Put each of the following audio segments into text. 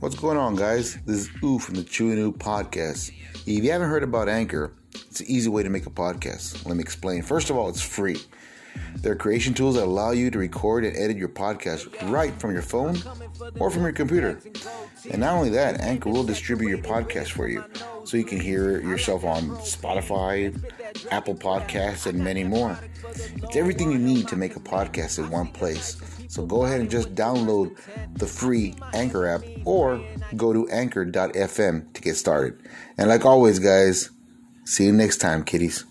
What's going on, guys? This is Ew from the Chew and Ew Podcast. If you haven't heard about Anchor, it's an easy way to make a podcast. Let me explain. First of all, it's free. There are creation tools that allow you to record and edit your podcast right from your phone or from your computer. And not only that, Anchor will distribute your podcast for you so you can hear yourself on Spotify, Apple Podcasts, and many more. It's everything you need to make a podcast in one place. So go ahead and just download the free Anchor app or go to anchor.fm to get started. And like always, guys, see you next time, kiddies.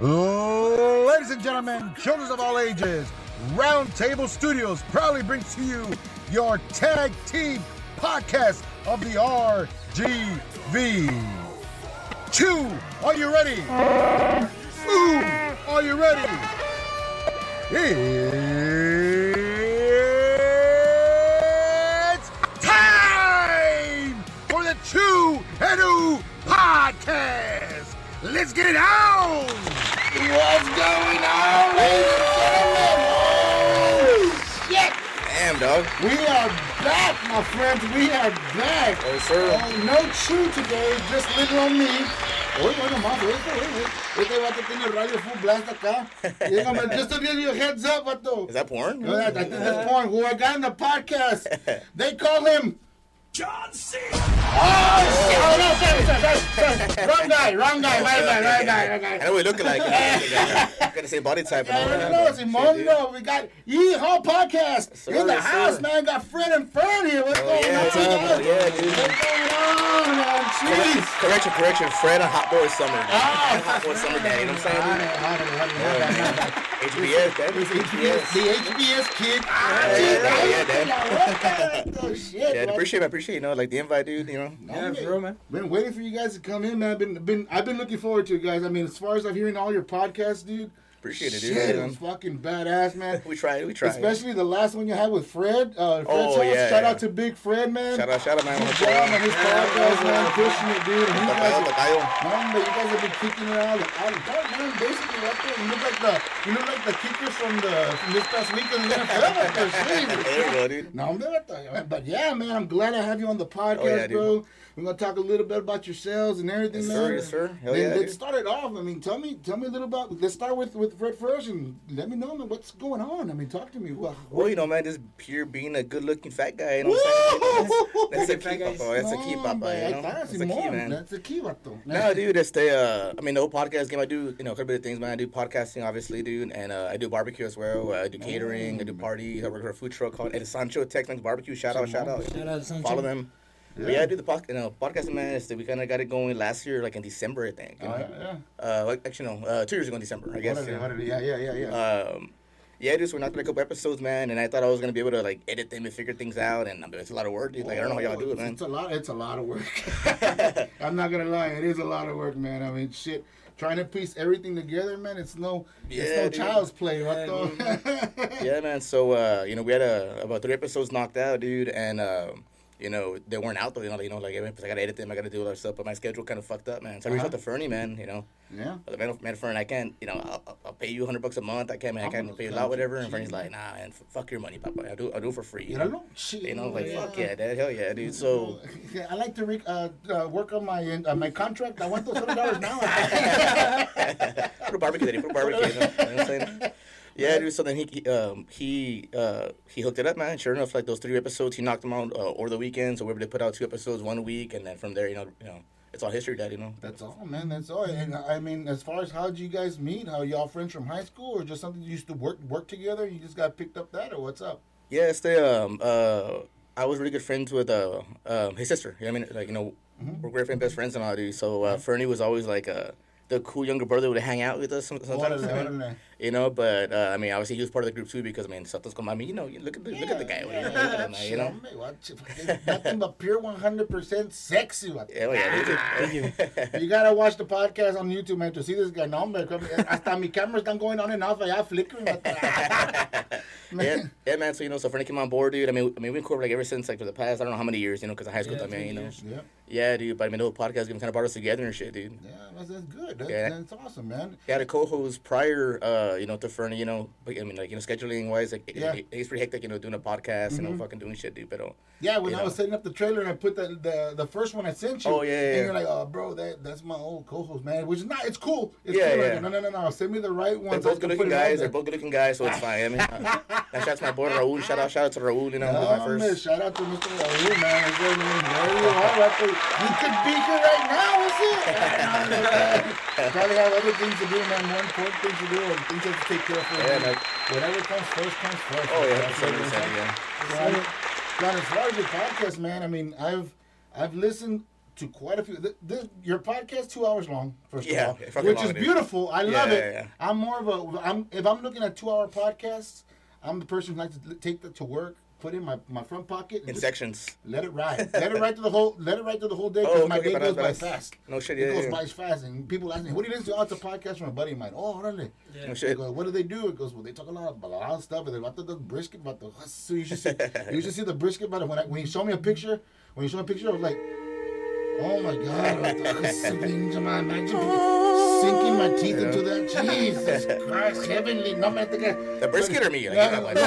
Ladies and gentlemen, children of all ages, Roundtable Studios proudly brings to you your tag team podcast of the RGV. Chew, are you ready? Ew, are you ready? It's time for the Chew and Ew podcast. Let's get it on! What's going on, ladies and gentlemen? Oh, shit! Damn, dog. We are back, my friends. We are back. Yes, sir. Oh, no chew today, just little on me. Oye, bueno, más. Este vato tiene radio full blast acá. Y just to give you a heads up, vato. Is that porn? That- porn. Who I got in the podcast, they call him John C. Oh. Oh, no, sorry, sorry, sorry, sorry. Wrong guy, wrong guy, right guy, right guy, right guy. I know what you looking like. Got the same body type. and all Yeah, that. no, Shit, Simon, dude. no, we got YIHA Podcast Sir, in the yes, house, man. Got Fred and Fern here. What's Oh, going yeah, on? what's up? Yeah, dude. What's going on, man? Correction, Jeez. correction, correction. Fred and Hot Boy Summer. dude. Ah. Hot Boy Summer Daddy. You know what I'm saying? HBS, Daddy. HBS, the HBS kid. Ah, Yeah, shit, yeah, I yeah, look that. Oh, shit, Yeah, I man. appreciate, I appreciate, you know, like the invite, dude. You know. Yeah, for real, man. Been waiting for you guys to come in, man. Been, been, I've been looking forward to it, guys. I mean, as far as I'm hearing all your podcasts, dude. Appreciate it, dude. Shit, Yeah, it was fucking badass, man. We tried, we tried. Especially the last one you had with Fred. Uh, Fred's Oh, house. yeah, Shout yeah. out to Big Fred, man. Shout out, shout out, man. Good job on his podcast, man. Pushing it, dude. And you guys, Tocayo, Tocayo. man, you guys have been kicking it out. out of park, man. Basically, right there. You look like the, you look like the kicker from the from this past weekend in the NFL. Right there, There you Jeez. go, dude. No, I'm there, man. But yeah, man, I'm glad I have you on the podcast, Oh, yeah, dude. bro. We're gonna talk a little bit about yourselves and everything, Yes, man. sir, yes, sir. Hell Then yeah, let's dude. start it off. I mean, tell me, tell me a little about. Let's start with with Fred first, and let me know, man, what's going on. I mean, talk to me. What, Well, you know, man, just pure being a good-looking fat guy. You know what I'm saying? That's the key, papa. That's the key, No, papa. You know, that's the key, man. That's the key, vato. No, dude, it's the uh, I mean, the whole podcast game. I do, you know, a bit of things, man. I do podcasting, obviously, dude, and uh, I do barbecue as well. I do catering, I do parties. I work for a food truck called El Sancho Tex-Mex Barbecue. Shout out, shout out, Shout out Sancho. follow them. But yeah, I do the pod, you know, podcasting, man. It's, we kind of got it going last year, like in December, I think. You Oh, know? yeah, Uh, like, actually, no, uh, two years ago in December, I guess. What are you they, know. what are they? Yeah, yeah, yeah, yeah. Um, yeah, just we knocked out a couple episodes, man, and I thought I was gonna be able to like edit them and figure things out, and um, it's a lot of work, dude. Like I don't know how y'all do it, man. It's a lot. It's a lot of work. I'm not gonna lie. It is a lot of work, man. I mean, shit. Trying to piece everything together, man. It's no. it's no dude. child's play, vato. yeah, man. So uh, you know, we had uh, about three episodes knocked out, dude, and um, you know they weren't out though. You know, like, you know, like I gotta edit them, I gotta do all that stuff, but my schedule kind of fucked up, man. So I reached out to Fernie, man. You know, yeah. I was man, man, Fern, I can't, you know, I'll, I'll- pay you hundred bucks a month. I can't, man, I can't pay you a lot, whatever. And Fernie's like, nah, man, f- fuck your money, papa. I do, I do it for free. You know, you know like yeah. fuck yeah, dad, hell yeah, dude. So. I like to re- uh, uh, work on my uh, my contract. I want those hundred dollars now. put a barbecue there. Put a barbecue. You know, you know what I'm saying? Yeah, dude. So then he he, um, he uh, he hooked it up, man. Sure enough, like those three episodes, he knocked them out uh, over the weekend. So we were able to put out two episodes one week, and then from there, you know, you know, it's all history, dad. You know. That's all, man. That's all. And I mean, as far as how did you guys meet? How y'all friends from high school, or just something you used to work work together? You just got picked up that, or what's up? Yeah, it's the um uh I was really good friends with uh um his sister. You know what I mean, like you know, we're great friends, best friends and all, dude. So uh, Fernie was always like uh the cool younger brother would hang out with us some- sometimes. Órale, you know? órale. You know, but uh, I mean, obviously he was part of the group too because I mean, Santos come. I mean, you know, you look at the look at the guy. Yeah, look at him, you know. hombre, watch it. Nothing but pure one hundred percent sexy. vato. Yeah, well, yeah, dude. You gotta watch the podcast on YouTube, man, to see this guy. No, hombre, hasta mi cameras están going on and off allá flickering. vato. yeah, Man. yeah, man. So you know, so Fernie came on board, dude. I mean, I mean, we've been cool like ever since like for the past I don't know how many years, you know, because of high school, I mean, you know. Yeah. Yeah, dude. But I mean, the whole podcast game kind of brought us together and shit, dude. Yeah, that's, that's good. That's, Yeah. that's awesome, man. He had a co-host prior, uh, you know, to Fernie, you know, but, I mean, like, you know, scheduling wise, like, Yeah. he- he's pretty hectic, you know, doing a podcast, you know, fucking doing shit, dude. But, uh, Yeah, when You I was setting up the trailer and I put the the, the first one I sent you. Oh, yeah, yeah, And yeah. you're like, oh, bro, that that's my old co-host, man. Which is not. It's cool. It's Yeah, cool. yeah. Like, no, no, no, no. Send me the right they're both good looking guys. They're both good looking guys, so it's fine. I mean, uh, that shouts my boy Raul. Shout out, shout out to Raul, you know, with my man, first. shout out to Mr. Raul, man. It's very hard right could be here right now. What's it? Probably have other things to do, man. More important things to do, you have to take care of. For Yeah, man. Whatever comes first comes first. Oh, yeah, That's what I'm 100%, saying. yeah. So, I- John, as far as your podcast, man, I mean, I've I've listened to quite a few. Th- your podcast two hours long, first Yeah, of all, which is beautiful. I love yeah, it. yeah. I'm more of a. I'm if I'm looking at two hour podcasts, I'm the person who likes to take that to work, put it in my, my front pocket, and In sections. let it ride. let it ride through the whole. Let it ride through the whole day Oh, because okay, my okay, day but goes by fast. No shit, It yeah, goes yeah. by fast, and people ask me, "What do you listen to?" Oh, it's a podcast from a buddy of mine. Oh, really? No shit. go, what do they do? It goes, well, they talk a lot about a lot of stuff. And they about the, the brisket, about the so you should see, you should see the brisket. About when I, when you show me a picture, when you show me a picture, I was like, oh my god, what the- sipping to my imagine sinking my teeth into that. Jesus Christ, heavenly. No me The brisket or me? Like, Yeah, you know, no,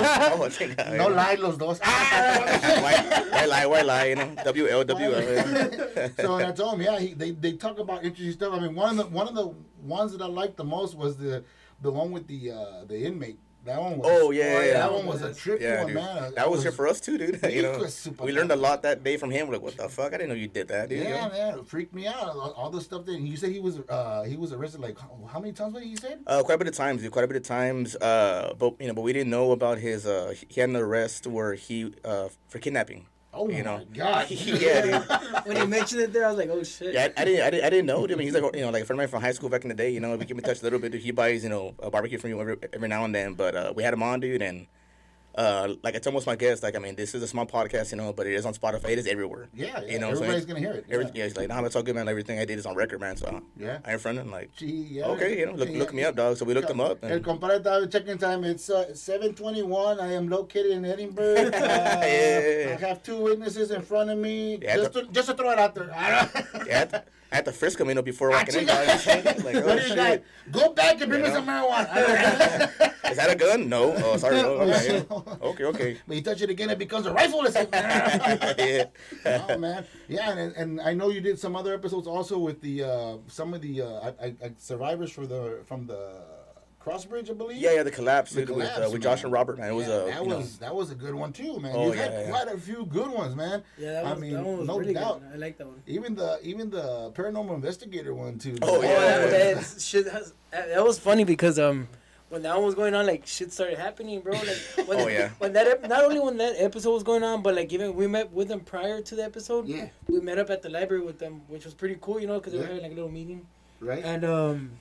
oh, I no lie, los dos. Why, why lie? Why lie? You know, WLW. so I told him, yeah, he, they they talk about interesting stuff. I mean, one of the one of the ones that I liked the most was the the one with the uh, the inmate. That one was. Oh, yeah, yeah, that one was a trippy Yeah, one, man. That was here for us too, dude. you know, Hijo de su we learned a lot that day from him. We're like, what the fuck? I didn't know you did that, dude. you Yeah, know? man, it freaked me out. All, the stuff that you said he was uh he was arrested like how, how many times? What he said? Uh, quite a bit of times, dude. Quite a bit of times. Uh, but you know, but we didn't know about his. Uh, he had an arrest where he uh for kidnapping. Oh you my know. god! yeah, dude. When he mentioned it there, I was like, oh shit. Yeah, I, I didn't, I didn't, I didn't know. Dude. I mean, he's like, you know, like a friend of mine from high school back in the day. You know, we keep in touch a little bit. Dude. He buys, you know, a barbecue from you every, every now and then. But uh, we had him on, dude, and uh, like it's almost my guess. Like, I mean, this is a small podcast, you know, but it is on Spotify. It is everywhere. Yeah, yeah, you know, everybody's so gonna hear it. Every, yeah. yeah. he's like, nah, it's all good, man. Everything I did is on record, man. So Yeah. I in front of him, like, Gee, yeah. okay, you know, look, look me up, dog. So we looked him up. El And, compadre estaba checking time. It's uh, 721. I am located in Edinburg. Uh, Yeah. I have two witnesses in front of me. Yeah, just, to, just to throw it out there. yeah, I had, to, frisk him, you know, before walking in. Like, oh, shit. Go back and bring You me some marijuana. Is that a gun? No. Oh, sorry. Oh, okay, okay, okay. but you touch it again, it becomes a rifle. It's like, yeah. oh man, yeah, and, and I know you did some other episodes also with the uh, some of the uh, I, I, survivors for the from the Crossbridge, I believe. Yeah, yeah, the collapse, The dude, with, uh, with Josh and Robert, man. It was Yeah, uh, that you know, was that was a good one too, man. Oh, You've yeah, had yeah. quite a few good ones, man. Yeah, that was, I mean, that one was no really doubt. good. I like that one. Even the even the paranormal investigator one too. Oh, Oh, yeah. that, that shit. Has, that that was funny because um, when that one was going on, like shit started happening, bro. Like, when Oh, yeah. When that ep- not only when that episode was going on, but like even we met with them prior to the episode. Yeah. We met up at the library with them, which was pretty cool, you know, because they Yeah. were having like a little meeting. right. And um,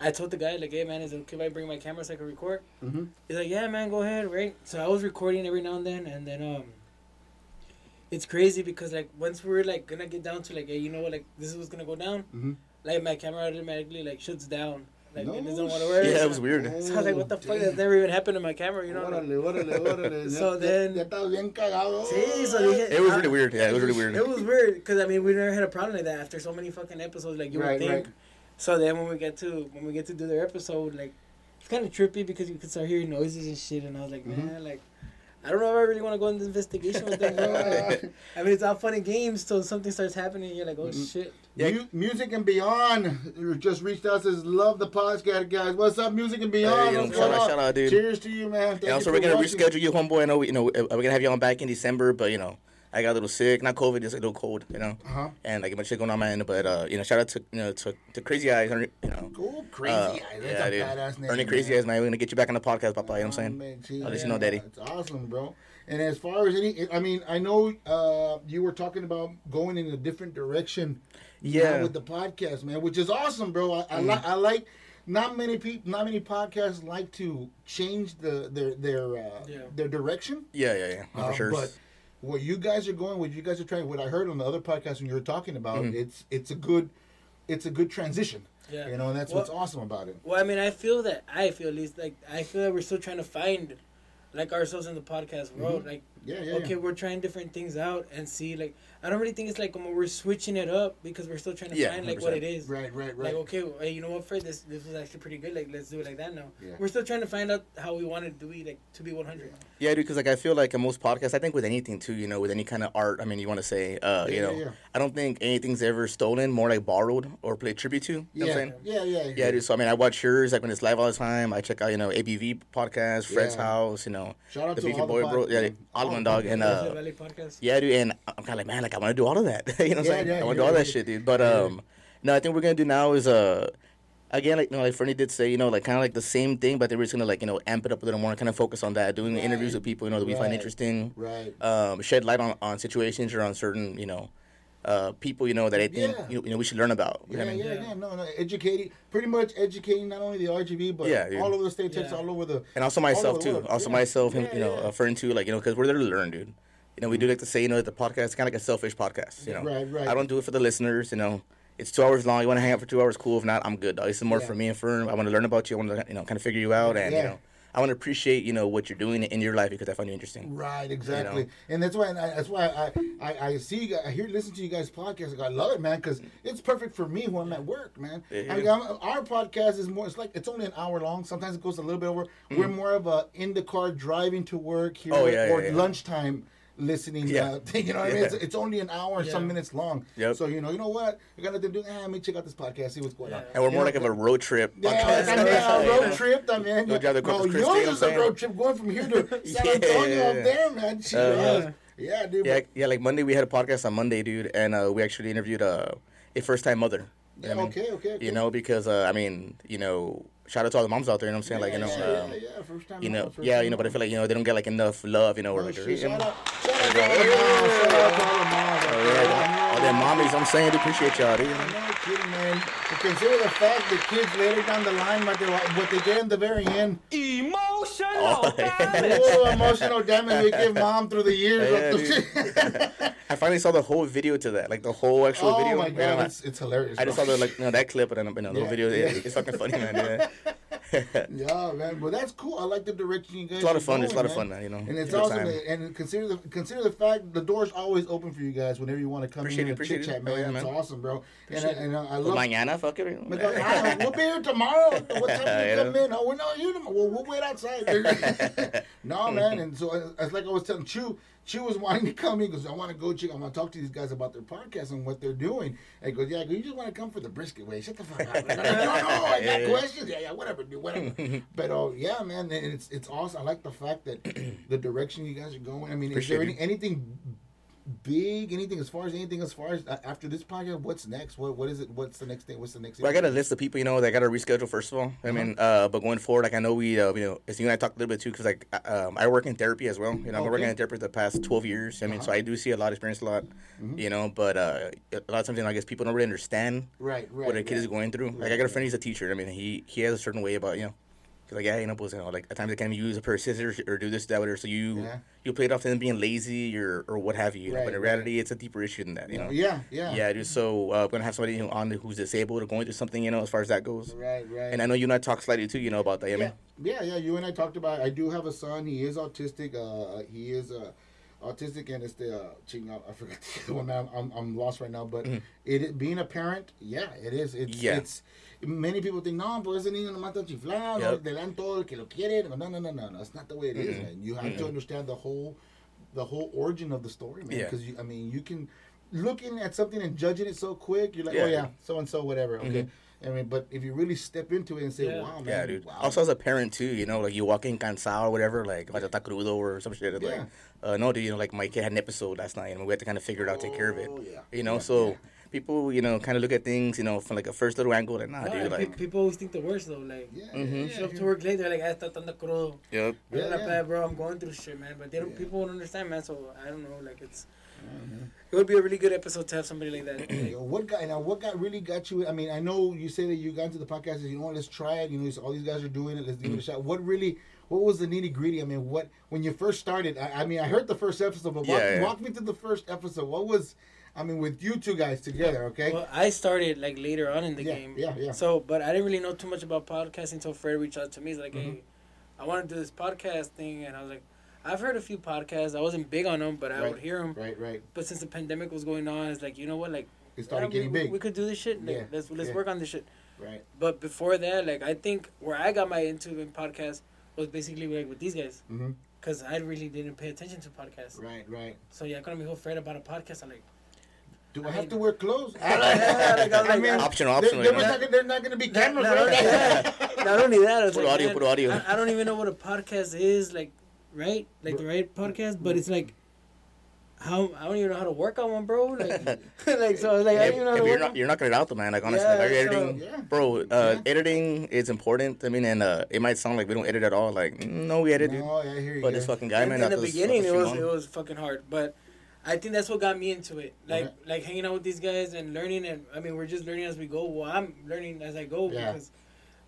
I told the guy like, "Hey man, is it okay if I bring my camera so I can record?" mm-hmm. He's like, "Yeah, man, go ahead." Right. So I was recording every now and then, and then um, it's crazy because like once we're like gonna get down to like, hey, you know what, like this is what's gonna go down. Mhm. Like my camera automatically like shuts down. Like No it doesn't want to work. Yeah, it was weird. So I was like, what the fuck? That's never even happened to my camera, you know? like- Órale, órale, órale. So then- ya estaba bien cagado. Sí, so dije, It was ah, really weird. Yeah, it was really weird. It was weird because I mean we never had a problem like that after so many fucking episodes. Like you Right, would think. right. So then when we get to when we get to do their episode, like it's kind of trippy because you could start hearing noises and shit, and I was like, Mhm. man, like I don't know if I really want to go into investigation with them. Bro. I mean, it's all fun and games till something starts happening. You're like, oh Mhm. shit. Yeah. Mu- music and Beyond just reached out says love the podcast guys. What's up, Music and Beyond? Hey, What's shout out, shout out, dude. Cheers to you, man. Thank And also, you we're gonna watching. reschedule you, homeboy. I know, you know, uh, we're gonna have you on back in December, but you know, I got a little sick, not COVID, just a little cold, you know, Uh-huh. and I get my of shit going on, man. But uh, you know, shout out to you know to, to Crazy Eyes, Ernie, you know. Cool, crazy Uh, eyes. That's yeah, a dude. badass name. Ernie Crazy man. Eyes, man. We're gonna get you back on the podcast, Papa. You know what I'm Oh, saying? man, gee, I'll let you know, Daddy. It's awesome, bro. And as far as any, I mean, I know uh, you were talking about going in a different direction. Yeah. Mm-hmm. with the podcast, man, which is awesome, bro. I, I like, I like. Not many people, not many podcasts like to change the their their uh, Yeah. their direction. Yeah, yeah, yeah, Uh, for sure. But what you guys are going, what you guys are trying, what I heard on the other podcast when you were talking about, Mhm. it's it's a good, it's a good transition. Yeah. You know, and that's Well- what's awesome about it. Well, I mean, I feel that I feel at least like I feel that we're still trying to find like ourselves in the podcast world. Like, Yeah, yeah. okay, yeah. we're trying different things out and see. Like, I don't really think it's like um, we're switching it up because we're still trying to Yeah, find like what 100%. it is. Right, right, right. Like, okay, hey, you know what, Fred? This this was actually pretty good. Like, let's do it like that now. Yeah. We're still trying to find out how we want it to be like to be 100. Yeah, dude, because like I feel like in most podcasts, I think with anything too, you know, with any kind of art, I mean, you want to say, uh, you know, yeah, yeah. I don't think anything's ever stolen, more like borrowed or played tribute to. You know what I'm saying? yeah, yeah, yeah. Yeah, dude. So I mean, I watch yours like when it's live all the time. I check out, you know, ABV podcast, Fred's Yeah. House, you know, Shout out the to Beefy all Boy pod- Bro, yeah, yeah. all All one dog, and uh, yeah, dude. And I'm kind of like, man, like I want to do all of that. you know what I'm Yeah, saying? yeah, I want to yeah, do all that shit, dude. But um, no, I think we're gonna do now is uh. Again, like you know, like Fernie did say, you know, like kind of like the same thing, but they were just gonna like you know amp it up a little more, kind of focus on that, doing Right. interviews with people you know that we find interesting, Right. um, shed light on, on situations or on certain you know uh, people you know that I think Yeah. you, you know we should learn about. Yeah, I yeah, mean? yeah, No, no. Educating, pretty much educating not only the RGV, but Yeah, dude. all over the state, Texas, Yeah. all over the. And also myself too. Also Yeah. myself, Yeah, you know, yeah. friend too. Like you know, because we're there to learn, dude. You know, we do like to say, you know, that the podcast is kind of like a selfish podcast. You know, Right, right. I don't do it for the listeners. You know, it's two hours long. You want to hang out for two hours? Cool. If not, I'm good. Dog. Is more Yeah. for me and Fern. I want to learn about you. I want to, you know, kind of figure you out, and Yeah. you know, I want to appreciate, you know, what you're doing in your life because I find you interesting. Right, exactly, and that's why and I, that's why I, I I see you I hear listen to you guys podcast. Like, I love it, man, because it's perfect for me when I'm at work, man. Yeah. I mean, I'm, our podcast is more. It's like it's only an hour long. Sometimes it goes a little bit over. We're more of a in the car driving to work here Mm-hmm. Oh, yeah, or yeah. lunchtime listening Yeah. uh, thing. You know what I mean? It's, it's only an hour and some minutes long. Yep. So you know, you know what? You got nothing to do. Ah, let me check out this podcast, see what's going on. And we're You more know, like of a road trip. yeah, You a road trip también. Go drive to no, Corpus Christi, you know yours is a road trip going from here to San Antonio up there, man. Uh. Yeah, dude. Yeah, but- yeah. Like Monday, we had a podcast on Monday, dude, and uh, we actually interviewed uh, a first-time mother. You know what I mean? okay, okay, okay. You know, because uh, I mean, you know, shout out to all the moms out there. You know what I'm saying? like, you know, yeah, um, yeah, yeah, first time you know, yeah, time you know, but I feel like you know they don't get like enough love, you know, or Oh, like, shit, you shout know, out, shout out to all the moms, shout out to all the moms. out oh, there, yeah, man. All them mommies. I'm saying, they appreciate y'all, dude. you know? No kidding, man. Consider the fact that kids later down the line, what they, what they get in the very end, Emotional Oh, damage. oh, emotional damage we give mom through the years. Yeah, I finally saw the whole video to that, like the whole actual oh video. my god, like, it's, it's hilarious. I just saw the like, you know, that clip, and then you know, the Yeah, video. yeah. It, it's fucking funny, man. Yeah. Yeah, man. But that's cool. I like the direction you guys. It's a lot of are fun. It's a lot going, of fun, man. You know, And it's awesome. time. And consider the consider the fact the door's always open for you guys whenever you want to come Appreciate in appreciate chit chat, man. Oh, yeah, it's man. awesome, bro. And I, and I, I Well, love. mañana, fuck it. But, ah, we'll be here tomorrow. What time You you know? come in? Oh, we're not here tomorrow. Well, we'll wait outside. no, man. And so, uh, it's like I was telling Chew, Chew was wanting to come in because I want to go check. I want to talk to these guys about their podcast and what they're doing. And he goes, yeah, go, you just want to come for the brisket way. Shut the fuck up. Like, no, no, I got Yeah, yeah. questions. Yeah, yeah, whatever, dude, whatever. but oh, yeah, man, it's it's awesome. I like the fact that the direction you guys are going. I mean, is there any, anything big, anything as far as anything as far as uh, after this podcast? What's next? What what is it? What's the next thing? What's the next? Well, I got a list of people, you know, that got to reschedule first of all. I mean, Uh-huh. uh, but going forward, like I know we, uh, you know, as you and I talked a little bit too, because like I- um, I work in therapy as well. You know, I've been working Okay. in therapy the past twelve years. I mean, so Uh-huh. I do see a lot, experience a lot. Mm-hmm. You know, but uh, a lot of times, you know, I guess people don't really understand Right, right. what a kid right. is going through. Like I got a friend, he's a teacher. I mean, he he has a certain way about you know. Like, yeah, you know, pues, you know, like at times I can't use a pair of scissors or do this, that, whatever. So you Yeah. you play it off to them being lazy or or what have you. Right, But in right. reality, it's a deeper issue than that. You know. Yeah, yeah. Yeah, dude. So uh, we're gonna have somebody you know, on who's disabled or going through something, you know, as far as that goes. Right, right. And I know you and I talked slightly too, you know, about that. I yeah, mean, yeah, yeah. You and I talked about. I do have a son. He is autistic. Uh, he is uh, autistic, and it's the uh, cheating. I forgot the one. I'm, I'm I'm lost right now. But it being a parent, yeah, it is. It's Mm-hmm. Yeah. it's. Many people think no, pues ese niño nomás está chiflado, Yep. le dan todo el que lo quiere. No, no, no, no, no. That's not the way it is, man. You have to understand the whole, the whole origin of the story, man. Because you, I mean, you can looking at something and judging it so quick. You're like, Yeah. oh yeah, so and so, whatever. Okay. I mean, but if you really step into it and say, Yeah. wow, man, yeah, dude. wow. Also, as a parent too, you know, like you walk in cansado or whatever, like vaya está crudo or some shit. Like, Yeah. uh, no, dude, you know, like my kid had an episode last night, and we had to kind of figure it out, take care of it. Oh, yeah. You know, Yeah, so yeah. people, you know, kind of look at things, you know, from like a first little angle, like, nah, No, dude, and like, people always think the worst though. Like, Yeah, Mhm. you yeah, show up yeah. to work late, they're like, "Ah, está tan crudo." yep. Yeah, Yeah, yeah. bro, I'm going through shit, man. But they don't. Yeah. People won't understand, man. So I don't know. Like, it's. Mm-hmm. It would be a really good episode to have somebody like that. Yo, What guy now? What guy really got you? I mean, I know you say that you got into the podcast. and You know, what, let's try it. You know, all these guys are doing it. Let's give it a shot. What really? What was the nitty gritty? I mean, what when you first started? I, I mean, I heard the first episode, but walk, Yeah, yeah. walk me through the first episode. What was? I mean, with you two guys together, okay? Well, I started like later on in the Yeah, game. yeah, yeah. So, but I didn't really know too much about podcasting until Fred reached out to me. He's like, Mm-hmm. "Hey, I want to do this podcast thing, and I was like, I've heard a few podcasts. I wasn't big on them, but I Right. would hear them. Right, right. But since the pandemic was going on, it's like you know what, like It started yeah, getting we, big. We could do this shit. Like, Yeah, let's let's yeah. work on this shit. Right. But before that, like I think where I got my into in podcast was basically like with these guys, Mhm. because I really didn't pay attention to podcasts. Right, right. So yeah, cuando me dijo afraid about a podcast, I'm like, Do I I have mean- to wear clothes? Yeah, like, I was like, Optional, there, optional, there you was not, gonna- there's not going to be not, cameras, not only right? that, not only that, I was Put like, audio, man, put audio. I, I don't even know what a podcast is, like, right, like the right podcast, but it's like. How I don't even know how to work on one, bro. Like, like so I was like, I don't even know how to you're work not on. you're not gonna out though, man. Like honestly, Yeah, like, are you so- editing, Yeah. bro? Uh, Editing is important. I mean, and uh, it might sound like we don't edit at all. Like, no, we edit, dude. No, yeah, I hear you. But this fucking guy, in, man, in the this beginning, it was stream it was fucking hard, but I think that's what got me into it. Like Okay. like hanging out with these guys and learning, and I mean, we're just learning as we go. Well, I'm learning as I go Yeah. because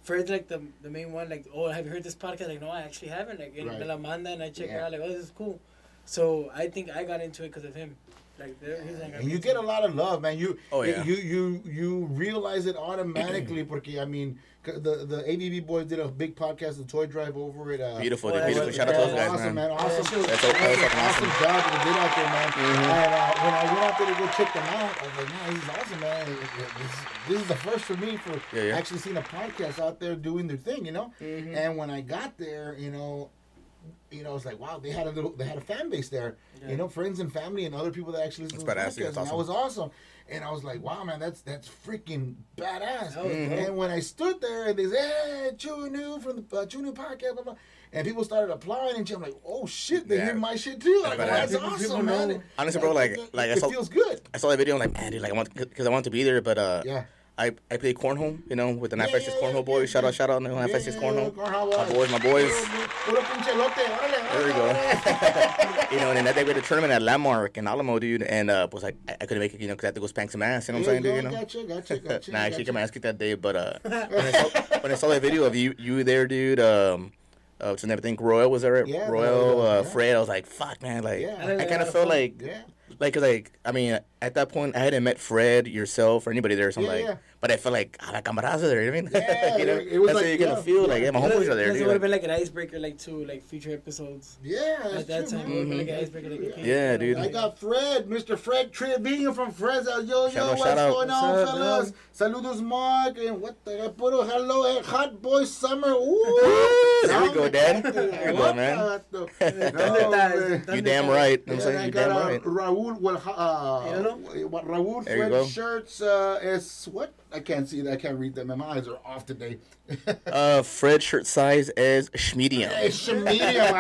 Fred's like the the main one. Like, oh, have you heard this podcast? Like, no, I actually haven't. Like, Right. me la manda and I check it out. Like, oh, this is cool. So I think I got into it because of him. Like, there, he's like, And you get a lot of love, man. You Oh, yeah. you you you realize it automatically porque I mean the the ABB boys did a big podcast, the toy drive over it. Uh, beautiful, Oh, beautiful. what- Shout out to those yeah, guys, awesome, man. man. Awesome. Yeah, That's so- that was awesome awesome. job that they did out there, man. Mhm. And uh, when I went out there to go check them out, I was like, man, this is awesome, man. It- it- This, this is the first for me for Yeah, yeah. actually seeing a podcast out there doing their thing, you know. Mm-hmm. And when I got there, you know, you know, it's like wow, they had a little, they had a fan base there, you know, friends and family and other people that actually listen That's to the podcast, That's and that awesome. was awesome. And I was like, wow, man, that's that's freaking badass. That Mm-hmm. And when I stood there and they said, hey, Chew and Ew from the uh, Chew and Ew podcast, blah, blah, and people started applying and shit, I'm like, oh shit, they Yeah. hear my shit too. Like, oh, that's People- awesome, people man. Honestly, bro, like- it, like I it saw- feels good. I saw that video. I'm like, man, dude, like I want because I want to be there, but uh, Yeah. I I play cornhole, you know, with the Yeah, 956 yeah, cornhole boys. shout out, shout out, 956 Yeah, cornhole. cornhole My boys, my boys. Puro pinche lote, órale, There we go. you know, and then that day we had a tournament at Landmark in Alamo, dude, and uh, was like, I, I couldn't make it, you know, because I had to go spank some ass. You know what I'm saying, dude? You know. Gotcha, gotcha, gotcha. nah, I actually gotcha. got my ass kicked that day, but uh, when, I saw, when I saw that video of you, you there, dude, um, uh, name? I think Royal was there. Yeah, Royal, uh. Fred. I was like, fuck, man, like. I kind of felt like, like, cause like, I mean, at that point, I hadn't met Fred, yourself, or anybody there, so I'm like. But I felt like, la camaradas are there. You know what I mean? Yeah, you know, it was that's like, how you're gonna feel. yeah. Like, yeah, my homeboys are there, dude. it would have been like an icebreaker, like two, like future episodes. Yeah, At that true, time, man. it would have been like an icebreaker. Like, okay, Yeah, dude. I got Fred, Mr. Fred Trevino from Fresno. Yo, yo, Shout out, what's shout out. going on, What's up, fellas? Saludos, Mark. And what the puro hello, eh, hot boy summer. Ooh. There we go, Dad. There we go, man. No, man. You damn right. You know what I'm saying? You got damn uh, right. Raul, well, uh, Míralo. what Raul There you Fred go. shirts uh, is what? I can't see that. I can't read them. My eyes are off today. Uh, Fred shirt size is schmedium. It's medium.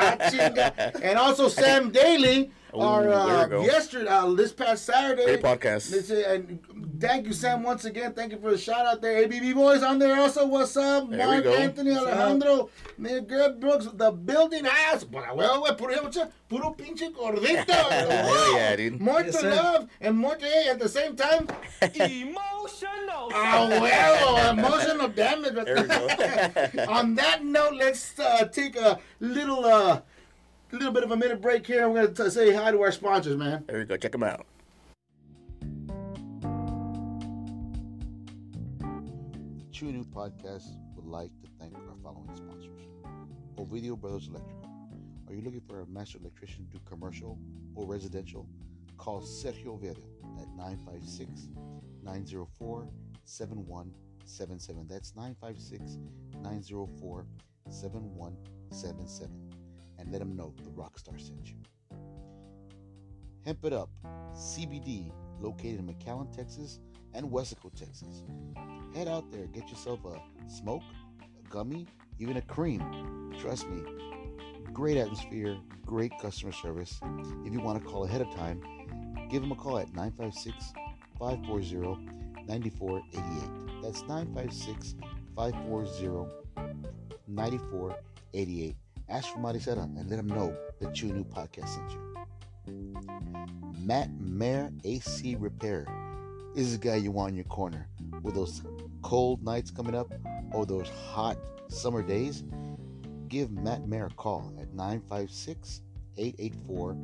And also Sam Daly, Ooh, our uh, yesterday, uh, this past Saturday. Great podcast. This is- and thank you, Sam, once again. Thank you for the shout out there. ABB boys on there also. What's up, There we Mark, go. Anthony, What's? Alejandro, Nigga Greg Brooks, the building house. Well, well, well, puro, puro pinche gordito. Hell yeah, dude. More Yes, to sir. love and more to hate at the same time. Emotional. Oh, well, emotional damage. There we go. On that note, let's uh, take a little, uh, little bit of a minute break here. We're gonna say hi to our sponsors, man. There we go. Check them out. Chew and Ew Podcast would like to thank our following sponsors. Ovidio Brothers Electrical. Are you looking for a master electrician to do commercial or residential? Call Sergio Vera at 956 904 7177. That's 956 904 7177. And let them know the Rockstar sent you. Hemp It Up CBD, located in McAllen, Texas, and Weslaco, Texas. Head out there, get yourself a smoke, a gummy, even a cream. Trust me, great atmosphere, great customer service. If you want to call ahead of time, give them a call at 956 540 9488. That's 956 540 9488. Ask for Marisera and let them know that you new podcast sent you. Matt Mayer AC Repair is the guy you want in your corner. With those cold nights coming up or those hot summer days, give Matt Mayer a call at 956 884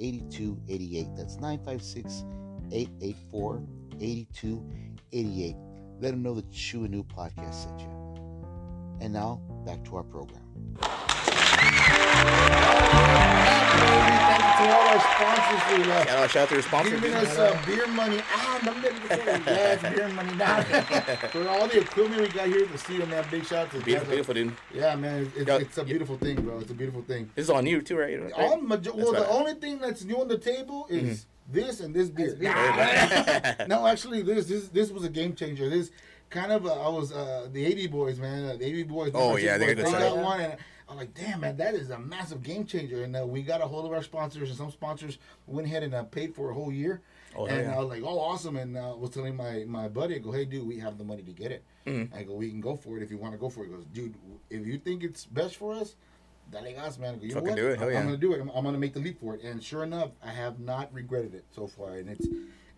8288. That's 956 884 8288. Let him know that Chew and Ew podcast sent you. And now, back to our program. To all our sponsors for uh, Shout out, shout out to your sponsor. giving us uh, beer money. Ah, no, no, no, beer money. Nah. For all the equipment we got here at the studio, man, big shout out to Beautiful, beautiful, dude. Yeah, man, it's, Yeah, it's a yeah. beautiful thing, bro. It's a beautiful thing. This is on you too, right? All majo- well, the right. only thing that's new on the table is this and this beer. Mm-hmm. no, actually, this this this was a game changer. This kind of uh, I was uh, the AD boys, man. Uh, the AD boys. Oh, yeah, they're boys, they got one, and I'm like, damn, man, that is a massive game changer. And uh, we got a hold of our sponsors, and some sponsors went ahead and uh, paid for a whole year. Oh, and yeah. I was like, oh, awesome. And uh, was telling my my buddy, I go, hey, dude, we have the money to get it. Mm-hmm. I go, we can go for it if you want to go for it. He goes, dude, if you think it's best for us. Dale gas, man. I go, you know Fucking what? do it, hell I'm yeah. gonna do it. I'm, I'm gonna make the leap for it. And sure enough, I have not regretted it so far, and it's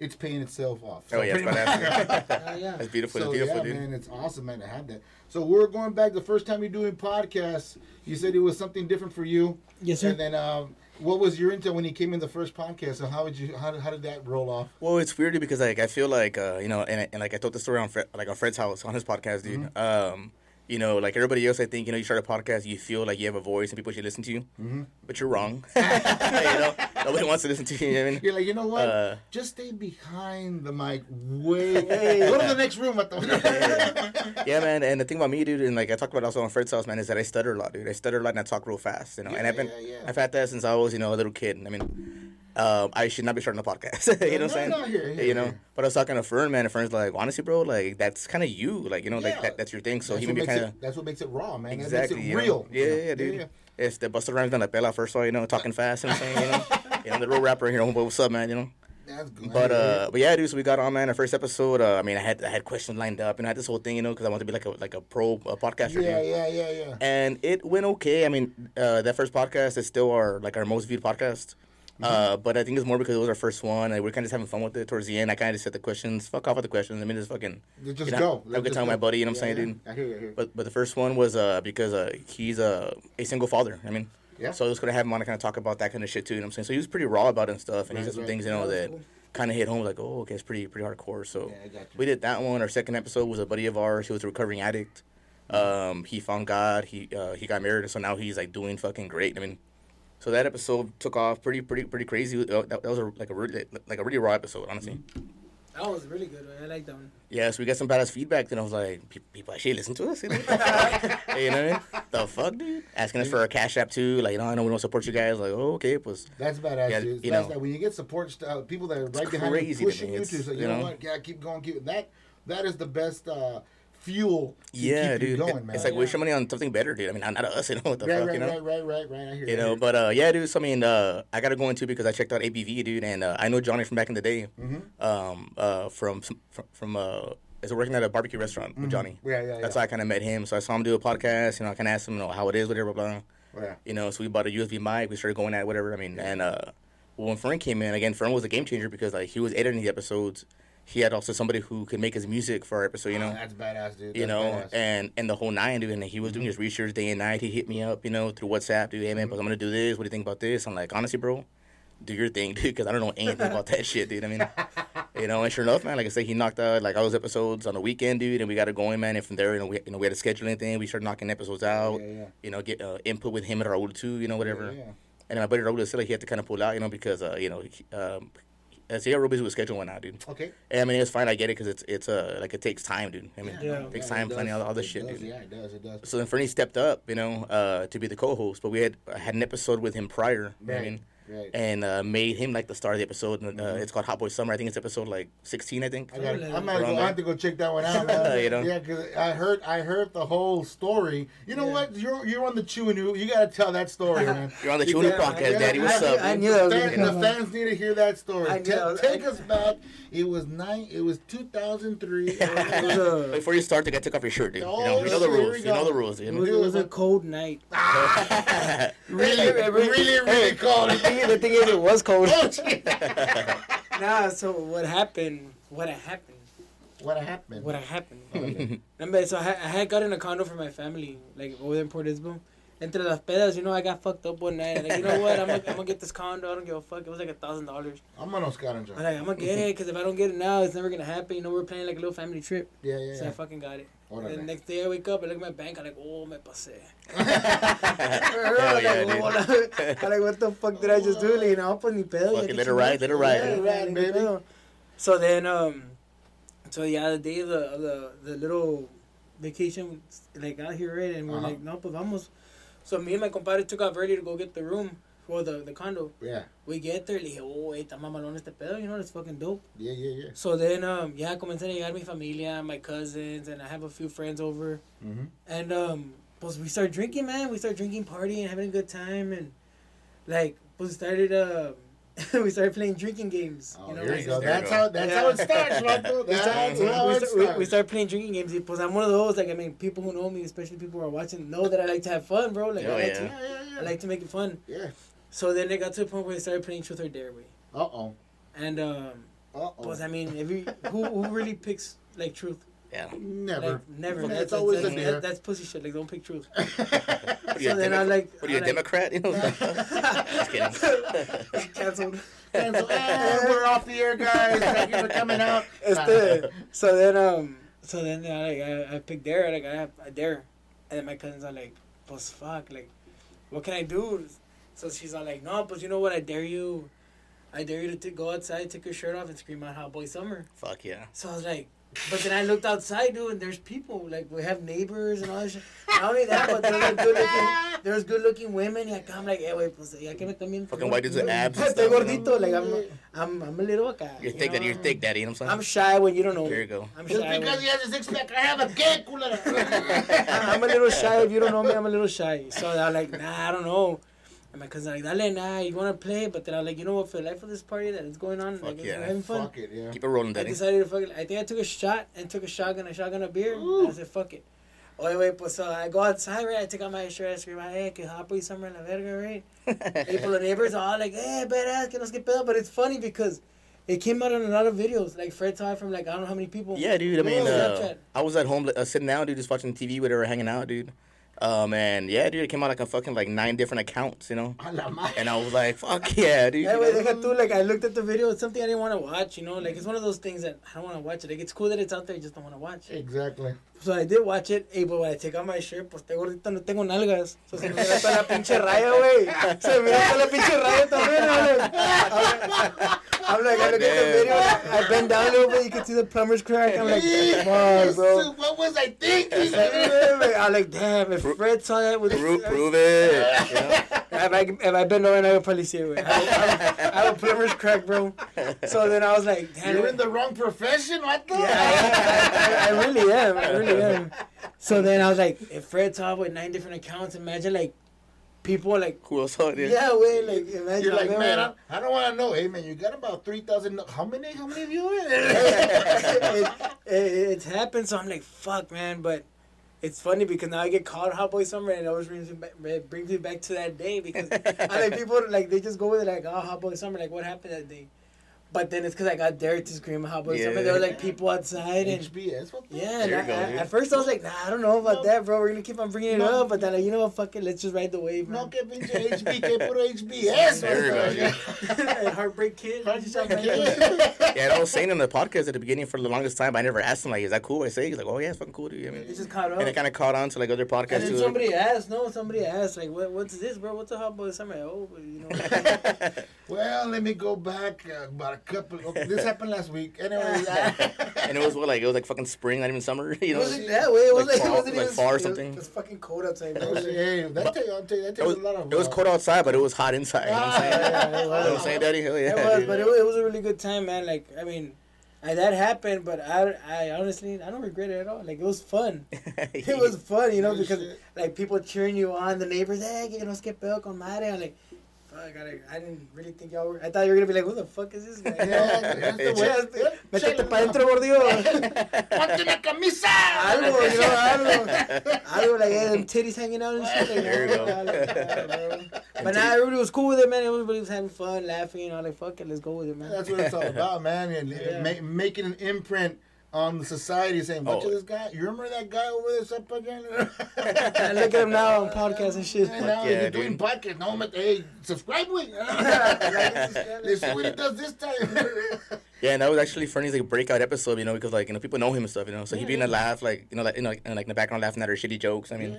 it's paying itself off. Oh yeah, pretty it's badass. Oh, yeah. That's beautiful. so That's beautiful, yeah, dude. man, it's awesome, man, to have that. So we're going back. The first time you're doing podcasts, you said it was something different for you. Yes, sir. And then, um, what was your intel when you came in the first podcast? So how would you? How, how did that roll off? Well, it's weird because like I feel like uh, you know, and, and like I told the story on Fred, like on Fred's house on his podcast, dude. Mm-hmm. Um, you know, like everybody else, I think you know, you start a podcast, you feel like you have a voice and people should listen to you, mm-hmm. but you're wrong. you know, nobody wants to listen to you. you know I mean? You're like, you know what? Uh, Just stay behind the mic. Way. Go to the next room. At the. yeah, man. And the thing about me, dude, and like I talked about also on Fred's house, man, is that I stutter a lot, dude. I stutter a lot and I talk real fast, you know. and I've been, yeah, yeah. I've had that since I was, you know, a little kid. I mean, um, I should not be starting a podcast. you know what I'm saying? here, here, you know. here. But I was talking to Fern, man, and Fern's like, honestly, bro, like that's kind of you, like you know, Yeah. like that, that's your thing. So that's, he me kind of that's what makes it raw, man. exactly That makes you it know? real. Yeah, you know? yeah, dude. It's the Busta Rhymes on la pela first, all you know, talking fast. You know what I'm saying? You know, you know, the real rapper. Know, but what's up, man? You know. That's good. But uh, but yeah, dude. So we got on, man. Our first episode. Uh, I mean, I had I had questions lined up, and I had this whole thing, you know, because I wanted to be like a like a pro uh, podcaster. yeah, yeah, yeah, yeah. and it went okay. I mean, uh, that first podcast is still our like our most viewed podcast. Uh, but I think it's more because it was our first one, and we're kind of just having fun with it. Towards the end, I kind of just said the questions. Fuck off with the questions. I mean, just fucking Just you know, go. Have a good time with my buddy. You know what I'm Yeah, saying, dude? I hear you. I hear you. But but the first one was uh because uh he's a a single father. I mean, Yeah. So I was gonna have him on to kind of talk about that kind of shit too. You know what I'm saying? So he was pretty raw about it and stuff, and he Right, said some right. things you know that kind of hit home. Like, oh, okay, it's pretty pretty hardcore. So Yeah, you. we did that one. Our second episode was a buddy of ours. He was a recovering addict. Um, he found God. He uh, he got married, and so now he's like doing fucking great. I mean, so that episode took off pretty pretty pretty crazy. Uh, That, that was a, like a really, like a really raw episode, honestly. That was really good. Man. I like that one. Yeah, so we got some badass feedback. Then I was like, people actually listen to us. You know, what the fuck? you know what I mean? The fuck, dude? Asking us for a cash app too. Like, you know, I know we don't support you guys. Like, oh, okay, pues. That's badass, Yeah, dude. You know. that when you get support stuff, people that are right behind you, pushing me. you to say, you, you know, know. what, yeah, keep going, keep that. That is the best uh, fuel. To Yeah, keep you dude. going, man. it's like waste your money on something better, dude. I mean, not, not us. You know what the right, fuck? right, you know. right, right, right, right. I hear You You know, but uh, yeah, dude. So I mean, uh, I gotta go into because I checked out ABV, dude, and uh, I know Johnny from back in the day, Mm-hmm. um, uh, from from, from uh, is working at a barbecue restaurant with Johnny. Mm-hmm. Yeah, yeah, That's yeah. how I kind of met him. So I saw him do a podcast. You know, I kind of asked him, you know, how it is, whatever, blah, blah. blah. Yeah. You know, so we bought a USB mic. We started going at whatever. I mean, and uh, when Fern came in again, Fern was a game changer because like he was editing the episodes. He had also somebody who could make his music for our episode. You know Oh, that's badass, dude. you know, badass. and and the whole nine, dude. And he was doing his research day and night. He hit me up, you know, through WhatsApp, dude. Hey man, but I'm gonna do this. What do you think about this? I'm like, honestly, bro, do your thing, dude, because I don't know anything about that shit, dude. I mean, you know, and sure enough, man, like I said, he knocked out like all those episodes on the weekend, dude, and we got it going, man. And from there, you know, we you know we had to schedule anything. We started knocking episodes out. Yeah, yeah. You know, get uh, input with him and Raul too, you know, whatever. Yeah, yeah. And my buddy Raul said like he had to kind of pull out, you know, because uh, you know, he, um, he got real busy with scheduling now, dude. Okay. And I mean, it's fine. I get it because it's it's uh like it takes time, dude. I mean, Yeah. it takes Yeah, time it planning all, all this It shit, does, dude. Yeah, it does. It does. So then Fernie stepped up, you know, uh, to be the co-host. But we had had an episode with him prior, what I mean, right. and uh, made him like the star of the episode. And, uh, It's called Hot Boy Summer. I think it's episode like sixteen. I think. I, got, Really? I might go, Around I have to go check that one out, man. You know? Yeah, because I heard I heard the whole story. You know Yeah. what? You're you're on the Chew and Ew. You got to tell that story, man. You're on the You Chew and Ew podcast, yeah, Daddy. What's I- up? I dude? knew that was Fan- the fans need to hear that story. I Ta- know. take us back. It was nine. It was 2003. It was a, Before you start, to get took off your shirt, dude. Oh, you know, you know the rules. You know the rules. It was, it was a cold night. really, really, really cold. The, thing, the thing is, it was cold. Oh, shit. nah, so what happened? What had happened? what happened? Oh, What had happened? Remember, so I, had- I had gotten a condo for my family, like over in Port Isabel, entre las pedas, you know, I got fucked up one night. I'm like, you know what? I'm gonna, I'm gonna get this condo. I don't give a fuck. It was like a thousand dollars. Vámonos, Karen. I'm like, I'm gonna get it because if I don't get it now, it's never gonna happen. You know, we're planning like a little family trip. Yeah, yeah, So I fucking got it. Órale. And the next day I wake up, I look at my bank, I'm like, oh, me pasé. Hell yeah, like, "What?" I'm like, what the fuck did I just do? Like, no, pues ni pedo. Fuck ya it, te let it ride, chingaste. let it ride. Yeah, Let it ride, baby. So then, um, so yeah, the day of the, of the, the little vacation, like out here, right? And we're Uh-huh. like, no, pues vamos. So me and my compadre took off early to go get the room, or the, the condo. Yeah, We get there, le dije, oh, hey, está mamalón este pedo, you know, it's fucking dope. yeah, yeah, yeah. So then, um, yeah, comencé a llegar mi familia, my cousins, and I have a few friends over. Mm-hmm. And, um, pues we start drinking, man. We start drinking, partying, having a good time. And, like, pues we started, uh, we started playing drinking games. Oh, you know, here like, you go. That's how. That's Yeah. how it starts, Vato. we That's start, how we it start, we, we starts. start playing drinking games. Because I'm one of those, like, I mean, people who know me, especially people who are watching, know that I like to have fun, bro. Like, Oh, I, like yeah. to, Yeah, yeah, I like to make it fun. Yeah. So then it got to a point where they started playing Truth or Dare, way. Uh oh. And, um, Uh Pues oh. I mean, if you, who who really picks like truth? Yeah. Never. Like, never. Yeah, That's, it's always that's, a that's, dare. that's pussy shit. Like don't pick truth. What are you, So a then I Demo- like. what are you, a like- Democrat? You know? Just kidding. Canceled. Cancel. Eh, we're off the air, guys. Thank you for coming out. Este, so then um, so then I like I, I picked dare like I have I dare, and then my cousins are like, pues fuck like, what can I do? So she's all like, no, but you know what? I dare you, I dare you to t- go outside, take your shirt off, and scream out "Hot Boy Summer." Fuck yeah. So I was like, but then I looked outside, dude, and there's people. Like, we have neighbors and all that shit. Not only that, but there's like, good looking, there's good looking women. Like, I'm like, eh, wait, pues, ya que me también. Fucking white dudes with abs and Estoy stuff, gordito. Like, I'm, I'm, I'm a little acá. You're you thick, know? daddy. You're thick, daddy. You know what I'm saying? I'm shy when you don't know. There me. you go. I'm Just shy. because When, he has a six pack, I have a gay culera. I'm a little shy. If you don't know me, I'm a little shy. So I'm like, nah, I don't know. And my cousin like, dale, nah, you want to play? But then I'm like, you know what? For the life of this party that is going on, Fuck like, yeah. we're having fun. Fuck it, yeah. Keep it rolling, I decided to fucking. I think I took a shot and took a shotgun, a shotgun of beer. And I said, fuck it. Oh, wait, pues so I go outside, right? I take out my shirt, I scream, hey, que hot boy summer en la verga, right? People, the neighbors are all like, hey, badass, que nos que pedo. But it's funny because it came out in a lot of videos. Like, Fred saw it from, like, I don't know how many people. Yeah, dude. I mean, uh, I was at home uh, sitting down, dude, just watching TV with her, hanging out, dude. Um, and yeah, dude, it came out like a fucking like nine different accounts, you know. A la madre. And I was like, fuck yeah, dude. Yeah, you deja tú, like, I looked at the video. It's something I didn't want to watch, you know? Like, it's one of those things that I don't want to watch it. Like, it's cool that it's out there, I just don't want to watch it. Exactly. So I did watch it, hey, but when I take out my shirt, pues te gordito, no tengo nalgas. So se me mira toda la pinche raya, güey. Se me mira toda la pinche raya también. I'm like, I'm like, I look at the video, I bend down a little bit, you can see the plumber's crack. I'm like, fuck, bro. What was I thinking? I'm like, damn, if Fred saw that with Prove, prove it. you? If I, if I bend over, I would probably see it, güey. I have, I have a plumber's crack, bro. So then I was like, damn. You're in the wrong profession, what the? Yeah, I, I, I really am. I really am. So then I was like, if Fred saw with nine different accounts, imagine like people like, Who else saw it? dude? yeah, wait, like imagine. You're like, I'm man, I, I don't want to know. Hey, man, you got about 3,000. How many? How many of viewers? it, it, it's happened. So I'm like, fuck, man. But it's funny because now I get called Hot Boy Summer, and it always brings me back, it brings me back to that day because I like people like they just go with it like, oh, Hot Boy Summer, like what happened that day. But then it's because I got dared to scream Hot Boy Summer. There were like people outside and. HBS. What the? Yeah, and I, go, I- at first I was like, nah, I don't know about No. that, bro. We're gonna keep on bringing it No. up, but then like, you know what, fuck it, let's just ride the wave, No, man. que pinche HB, que puro HBS. There you go, motherfucker. Heartbreak Kid. just shot my- Yeah. Yeah, and I was saying in the podcast at the beginning for the longest time, I never asked him like, "Is that cool?" I say, he's like, "Oh yeah, it's fucking cool, dude." I mean, It just caught on. and it kind of caught on to like other podcasts And then too. somebody asked, no, somebody asked, like, what, what's this, bro? What's a hot boy summer? Oh, but, you know. Well, let me go back uh, about a couple. Okay, this happened last week. Anyway, and it was what like it was like fucking spring, not even summer. You It know, wasn't that way. It was Like like, fall- it wasn't like even fall or it was- something? It was fucking cold outside, bro. hey, that, take, I'll tell you, that it takes was, a lot of. it was cold outside, but it was hot inside. You know what I'm saying? Yeah, it You know I'm saying, Daddy? Hell yeah. It was, dude. but it, wa- it was a really good time, man. Like, I mean, I, that happened, but I, I honestly, I don't regret it at all. Like, it was fun. It was fun, you know, because like people cheering you on, the neighbors, hey, que nos que pedo con madre. I'm like, fuck, I, I didn't really think y'all were. I thought you were gonna be like, who the fuck is this guy? Yeah, that's the way. Métete pa dentro, gordillo. Ponte una camisa. algo, you know, algo. Algo like, hey, them titties hanging out and shit. Like, There you go. no, like that, bro. But now everybody was cool with it, man. Everybody was having fun, laughing, you know, like, fuck it, let's go with it, man. That's what it's all about, man. And Yeah. ma- making an imprint on the society saying, "Watch Oh. this guy. You remember that guy over there, Sub I look at him now on podcasts and shit. Yeah, now yeah, doing dude. podcast. No, man, hey, subscribe with. Let's see what he does this time. Yeah, and that was actually Fernie's like breakout episode, you know, because like you know people know him and stuff, you know, so he'd be in the laugh, like you know, like you know, like, and, like in the background laughing at her shitty jokes. I mean,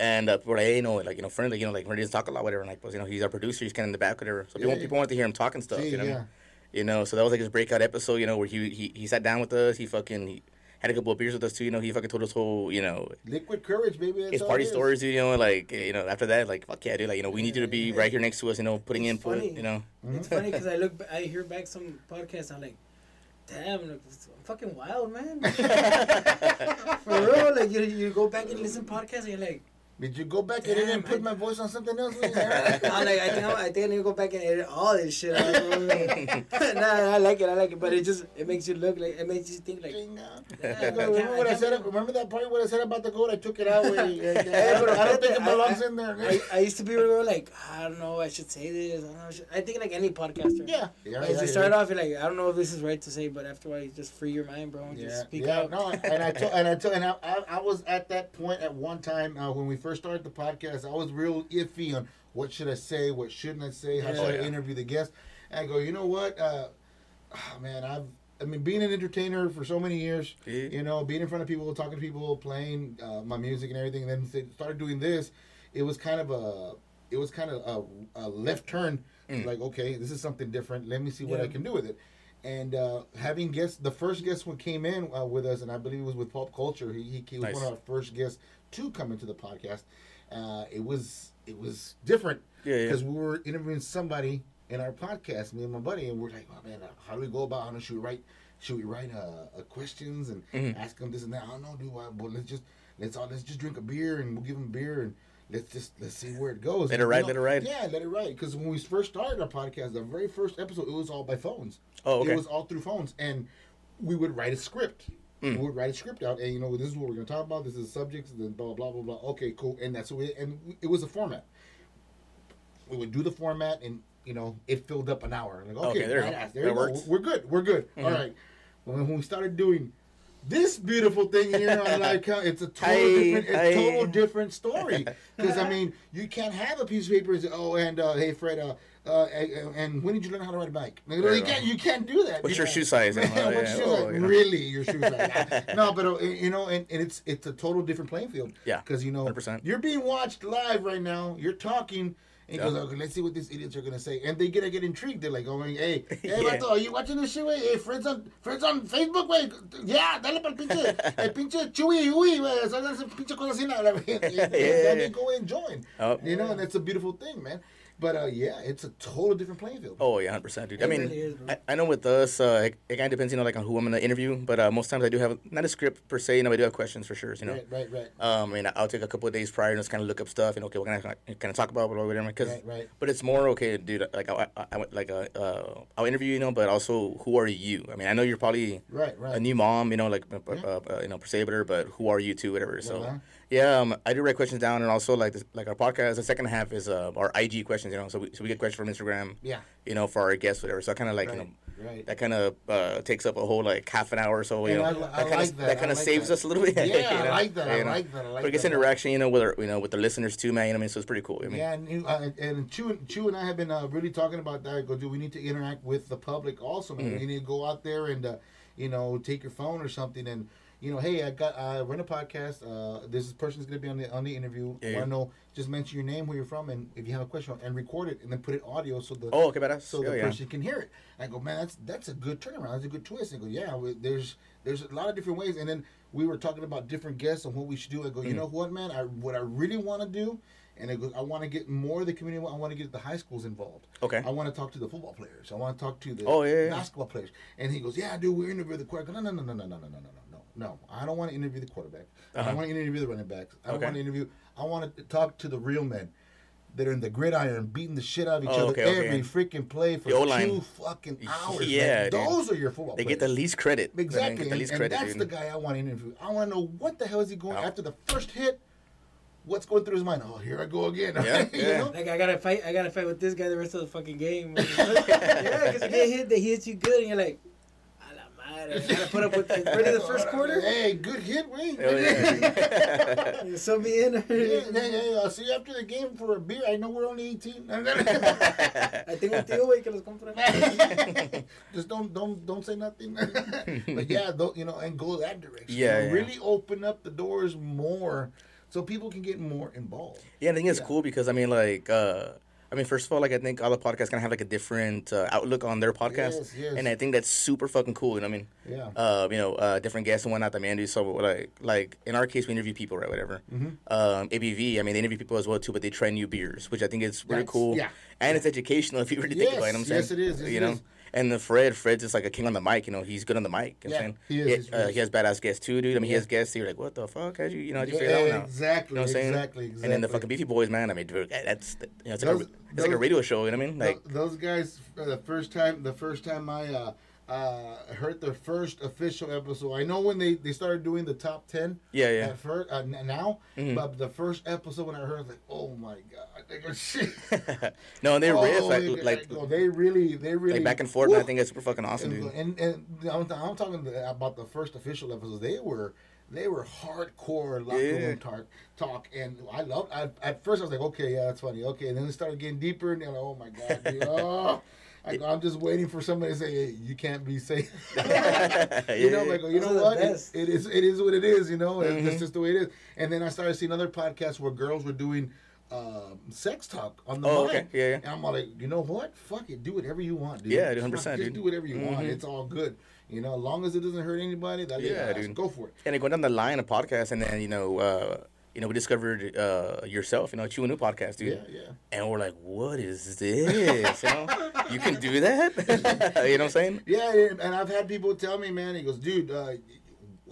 and uh, we're like, hey, you know, like you know, Fernie, like, you know, like Fernie doesn't talk a lot, whatever. And like, but, you know, he's our producer, he's kind of in the back, whatever. So people, Yeah. people want to hear him talking stuff, See, you know, yeah. You know. So that was like his breakout episode, you know, where he he, he sat down with us, he fucking he had a couple of beers with us too, you know, he fucking told us whole, you know, Liquid courage, baby. That's his party stories, you know, like you know, after that, like fuck yeah, dude, like you know, we need you to be right here next to us, you know, putting It's input, funny. you know. It's mm-hmm. funny because I look, I hear back some podcasts. I'm like, damn, like, I'm fucking wild, man. For real, like you, you go back and listen to podcasts, and you're like, Did you go back and edit and put I- my voice on something else? I'm like, I think I'm, I think I need to go back and edit all this shit. out, bro. nah, I like it, I like it, but it just it makes you look like it makes you think like. I remember what I said? Remember that part? What I said about the goat? I took it out. Wait, I, Hey, don't, I don't think it belongs I- in there. I, I used to be real like I don't know I should say this I don't know I, think like any podcaster yeah, yeah, like, yeah, you start yeah. off you're like I don't know if this is right to say but after a while you just free your mind bro and Yeah, just speak yeah, out no, and I told, and I told, and I, I, I was at that point at one time uh, when we first started the podcast. I was real iffy on what should I say, what shouldn't I say, how Yeah. should Oh, I yeah. interview the guest. And I go, you know what, uh, ah, man, I've, I mean, being an entertainer for so many years, Yeah. you know, being in front of people, talking to people, playing uh, my music and everything, and then started doing this. It was kind of a, it was kind of a, a left turn. Like, okay, this is something different. Let me see what I can do with it and uh, having guests, the first guest one came in uh, with us, and I believe it was with Pop Culture. He, he, he was Nice. one of our first guests to come into the podcast. Uh, it was it was different Yeah, yeah. because we were interviewing somebody in our podcast, me and my buddy, and we're like, oh man, how do we go about? it? Should we write? Should we write uh, uh, questions and Mm-hmm. ask them this and that? I don't know, uh, But let's just let's all let's just drink a beer and we'll give them beer and. Let's just let's see where it goes. Let it ride, you know, let it ride. Yeah, let it ride. Because when we first started our podcast, the very first episode, it was all by phones. Oh, okay. It was all through phones, and we would write a script. Hmm. We would write a script out, and you know, this is what we're going to talk about. This is the subjects, then blah blah blah blah. Okay, cool, and that's what we. And it was a format. We would do the format, and you know, it filled up an hour. Like, okay, Okay, there badass, there you go. Mm-hmm. We're good. We're good. All right. When, when we started doing this beautiful thing here on Live Count, it's a total different, a total different story. Because I mean, you can't have a piece of paper and say, "Oh, and uh, hey, Fred, uh, uh, and, when did you learn how to ride a bike?" You, you can't, you can't do that. What's You your shoe size? Yeah, what's yeah, shoe oh, size? you know. Really, your shoe size? no, but uh, you know, and, and it's it's a total different playing field. Yeah, because you know 100%. you're being watched live right now. You're talking. And Yeah. goes, okay, let's see what these idiots are gonna say, and they get to get intrigued. They're like, going, hey, hey, Yeah. vato, are you watching this shit? Hey, friends on friends on Facebook, way, yeah, dale pa'l pinche, el pinche Chewy, uy, wey, pinche cosa así, la- la- and then yeah. they go and join. Oh. You know, and that's a beautiful thing, man. But uh, yeah, it's a totally different playing field. Oh yeah, hundred percent, dude. I mean, really is. I, I know with us, uh, it, it kind of depends, you know, like on who I'm gonna interview. But uh, most times I do have not a script per se. You know, I do have questions for sure. You know, Right, right, right. Um, I mean, I'll take a couple of days prior and just kind of look up stuff and okay, what can I kind of talk about, or whatever. Because, Right, right. but it's more okay, dude. Like I, I, I like uh, uh, I'll interview, you know, but also who are you? I mean, I know you're probably Right, right. a new mom, you know, like uh, Yeah. uh, uh, you know, per se, but but who are you too, whatever. So. Uh-huh. Yeah, um, I do write questions down, and also like this, like our podcast. The second half is uh, our IG questions, you know. So we, so we get questions from Instagram, Yeah. you know, for our guests, whatever. So I kind of like you know right. that kind of uh, takes up a whole like half an hour or so. You And know, I- I that kind of that, I kind of like saves that. us a little bit. Yeah, you I like that, I You know? like that, I like but it gets that. interaction, you know, with our, you know with the listeners too, man. You know, I mean, so it's pretty cool. I mean, Yeah, and uh, and Chew, and- and I have been uh, really talking about that. I Go, do we need to interact with the public also? Man, Mm-hmm. you need to go out there and uh, you know take your phone or something and you know, hey, I got I run a podcast. Uh, this person's gonna be on the on the interview. Yeah, Want to know? Just mention your name, where you're from, and if you have a question, and record it, and then put it audio so the Oh, okay, badass. so Yeah, the yeah. person can hear it. I go, man, that's that's a good turnaround. That's a good twist. I go, yeah, we- there's there's a lot of different ways. And then we were talking about different guests and what we should do. I go, Mm. you know what, man, I what I really want to do, and I go, I want to get more of the community. I want to get the high schools involved. Okay. I want to talk to the football players. I want to talk to the Oh, yeah, yeah. basketball players. And he goes, yeah, dude, we interview the quarterback. No, no, no, no, no, no, no, no, no, no, no. No, I don't want to interview the quarterback. I Uh-huh. don't want to interview the running backs. I don't Okay. want to interview. I want to talk to the real men that are in the gridiron, beating the shit out of each Oh, other okay, okay. every freaking play for O-line. two fucking hours. Yeah, man. dude. those are your football. They players. get the least credit. They exactly, get the and, least and credit, that's dude. the guy I want to interview. I want to know what the hell is he going Oh. after the first hit. What's going through his mind? Oh, here I go again. Yeah, you yeah. know? Like I gotta fight, I gotta fight with this guy the rest of the fucking game. yeah, because you get hit, that he hits you good, and you're like, a la gotta put up with the, ready the first quarter. Hey, good hit, Wayne. Hell yeah. You sub me in. Yeah, yeah, yeah, I'll see you after the game for a beer. I know we're only 18. I tengo un tío, güey, que los compra. Just don't don't don't say nothing. but yeah, though, you know, and go that direction. Yeah, yeah. really open up the doors more, so people can get more involved. Yeah, I think it's Yeah. cool because I mean, like, uh, I mean, first of all, like, I think all the podcasts kind of have like a different uh, outlook on their podcast, Yes, yes. and I think that's super fucking cool. You know what I mean? Yeah. Uh, you know, uh, different guests and whatnot. I mean, so like, like in our case, we interview people, right? Whatever. Mm-hmm. Um, ABV, I mean, they interview people as well too, but they try new beers, which I think is really That's- cool. yeah. And it's educational if you really think about it. You know what I'm saying? Yes, yes, it is, yes, you it know. is. And the Fred, Fred's just like a king on the mic. You know, he's good on the mic. You know Yeah, he is, He, uh, he has badass guests too, dude. I mean, he has guests. You're like, what the fuck? How'd you, you know, how'd you Yeah, figure that one out? exactly, You know what I'm saying? exactly, And then the fucking Beefy Boys, man. I mean, dude, that's you know, it's like, Those- a, it's like a radio show. You know what I mean? Like, those guys, the first time, the first time I uh, uh, heard their first official episode. I know when they, they started doing the top ten. Yeah, yeah. At first, uh, now, Mhm. but the first episode when I heard, I was like, oh my god, they go shit. no, and they Oh, riff like, they- like, oh, they really, they really like back and forth. I think it's super fucking awesome, dude. And, and, and I'm, I'm talking about the first official episodes. They were they were hardcore locker Yeah. room talk, talk, and I loved. I, at first, I was like, okay, yeah, that's funny. Okay, and then it started getting deeper, and they're like, oh my god, dude, oh. I go, I'm just waiting for somebody to say, hey, "You can't be safe." you know, like you know what? It, it is. It is what it is. You know, It's- Mm-hmm. just the way it is. And then I started seeing other podcasts where girls were doing um, sex talk on the Oh, mic. okay. Yeah, yeah. And I'm like, you know what? Fuck it, do whatever you want, dude. Yeah, 100%, Just do whatever you want. Mhm. It's all good. You know, as long as it doesn't hurt anybody, that Yeah, dude. go for it. And then going down the line of podcasts, and then you know, uh, you know, we discovered uh, yourself, you know, Chew and Ew podcast, dude. Yeah, yeah. And we're like, what is this? you know, you can do that. you know what I'm saying? Yeah, yeah, and I've had people tell me, man, he goes, dude, uh,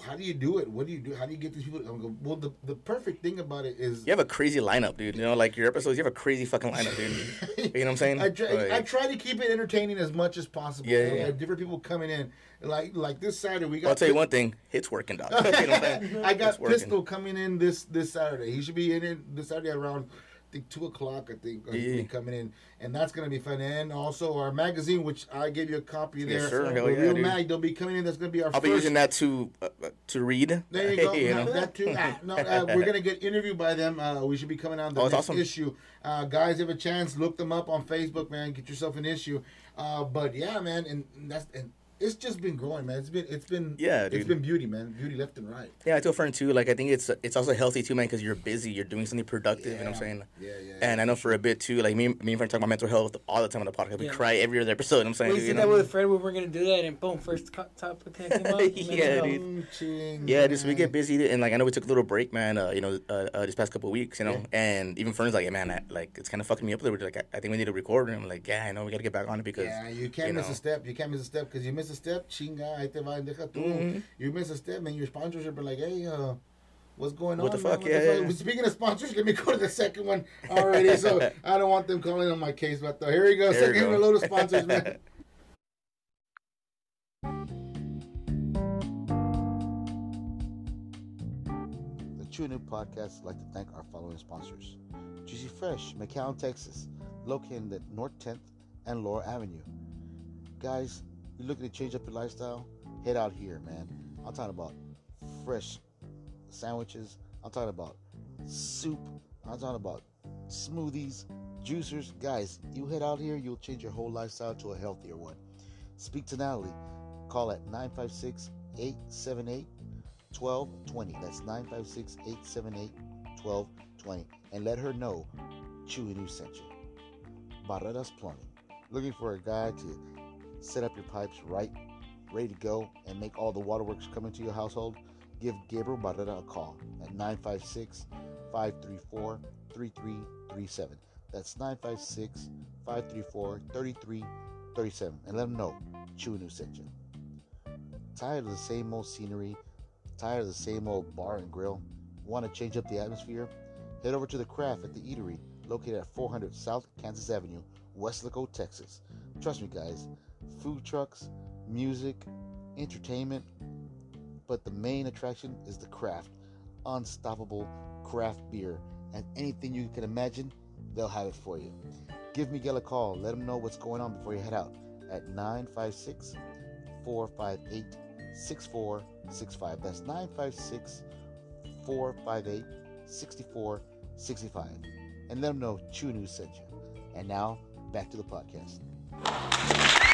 how do you do it? What do you do? How do you get these people? Go, well, the, the perfect thing about it is You have a crazy lineup, dude. You know, like your episodes, you have a crazy fucking lineup, dude. you know what I'm saying? I try, I try to keep it entertaining as much as possible. Yeah, You know, yeah. Different people coming in. Like like this Saturday, we got. I'll tell you one thing, it's working, dog. you know? I got. Pistol coming in this this Saturday. He should be in it this Saturday around think two o'clock. I think be Yeah. coming in, and that's gonna be fun. And also our magazine, which I gave you a copy there. Yes, sir. The Hell Real. Mag, they'll be coming in. That's gonna be our. I'll be using that to uh, uh, to read. There you go. you No, that too. No, uh, we're gonna get interviewed by them. Uh, we should be coming out the Oh, next awesome. issue. Uh, guys, have a chance. Look them up on Facebook, man. Get yourself an issue. Uh, but yeah, man, and that's and it's just been growing, man. It's been it's been Yeah, it's been beauty, man. Beauty left and right. Yeah, I tell a friend too. Like I think it's it's also healthy too, man, because you're busy, you're doing something productive. You know what I'm Yeah. saying? Yeah, yeah, And I know for a bit too, like me, me and friend talk about mental health all the time on the podcast. We Yeah. cry every other episode. You know what I'm saying, We you said know? that with Fred when we were gonna do that, and boom, first co- topic came up. Yeah, dude. Coaching, Yeah, just we get busy, and like I know we took a little break, man. Uh, you know, uh, uh, this past couple of weeks, you know, Yeah. and even friends like, yeah, man, I, like it's kind of fucking me up a little bit. Like I, I think we need to record, and I'm like, yeah, I know we got to get back on it because Yeah, you can't you miss know. a step. You can't miss a step because you miss a step, chinga, ahí te va, deja tú. Mhm. You miss a step, and your sponsorship are like, hey, uh, what's going What on? the man? fuck? Yeah, fuck? yeah. Speaking of sponsors, let me go to the second one already. so I don't want them calling on my case, but uh, here we go. There we second go. load of sponsors, man. The Chew and Ew Podcast would like to thank our following sponsors Juicy Fresh, McAllen, Texas, located at North 10th and Laura Avenue. Guys, you're looking to change up your lifestyle? Head out here, man. I'm talking about fresh sandwiches, I'm talking about soup, I'm talking about smoothies, juicers. Guys, you head out here, you'll change your whole lifestyle to a healthier one. Speak to Natalie. Call at 956 878 1220. That's 956 878 1220. And let her know Chewy News sent you. Barreras Plumbing. Looking for a guy to set up your pipes right, ready to go, and make all the waterworks come into your household? Give Gabriel Barrera a call at 956 534 3337. That's 956 534 3337. And let them know News sent you. Tired of the same old scenery? Tired of the same old bar and grill? Want to change up the atmosphere? Head over to the Craft at the Eatery, located at 400 South Kansas Avenue, Weslaco, Texas. Trust me, guys, food trucks, music, entertainment, but the main attraction is the craft. Unstoppable craft beer, and anything you can imagine, they'll have it for you. Give Miguel a call. Let him know what's going on before you head out at 956 458 6465. That's 956 458 6465. And let them know News sent you. And now, back to the podcast.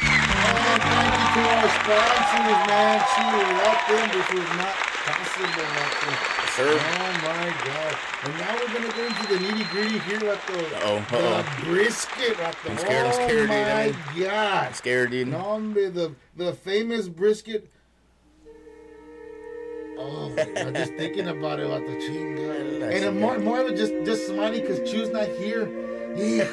And thank you to our sponsors, man. Chew, without them, this was not possible. Vato. Sir. Oh my god. And now we're gonna go into the nitty gritty here at the, Uh-oh, the uh-oh. brisket. Vato. I'm scared, I'm oh scared, dude. my god. I'm scared, dude. No, the the famous brisket. Oh god, just thinking about it, about the chinga. And more, more of it just just smiling because Chew's not here. Yeah,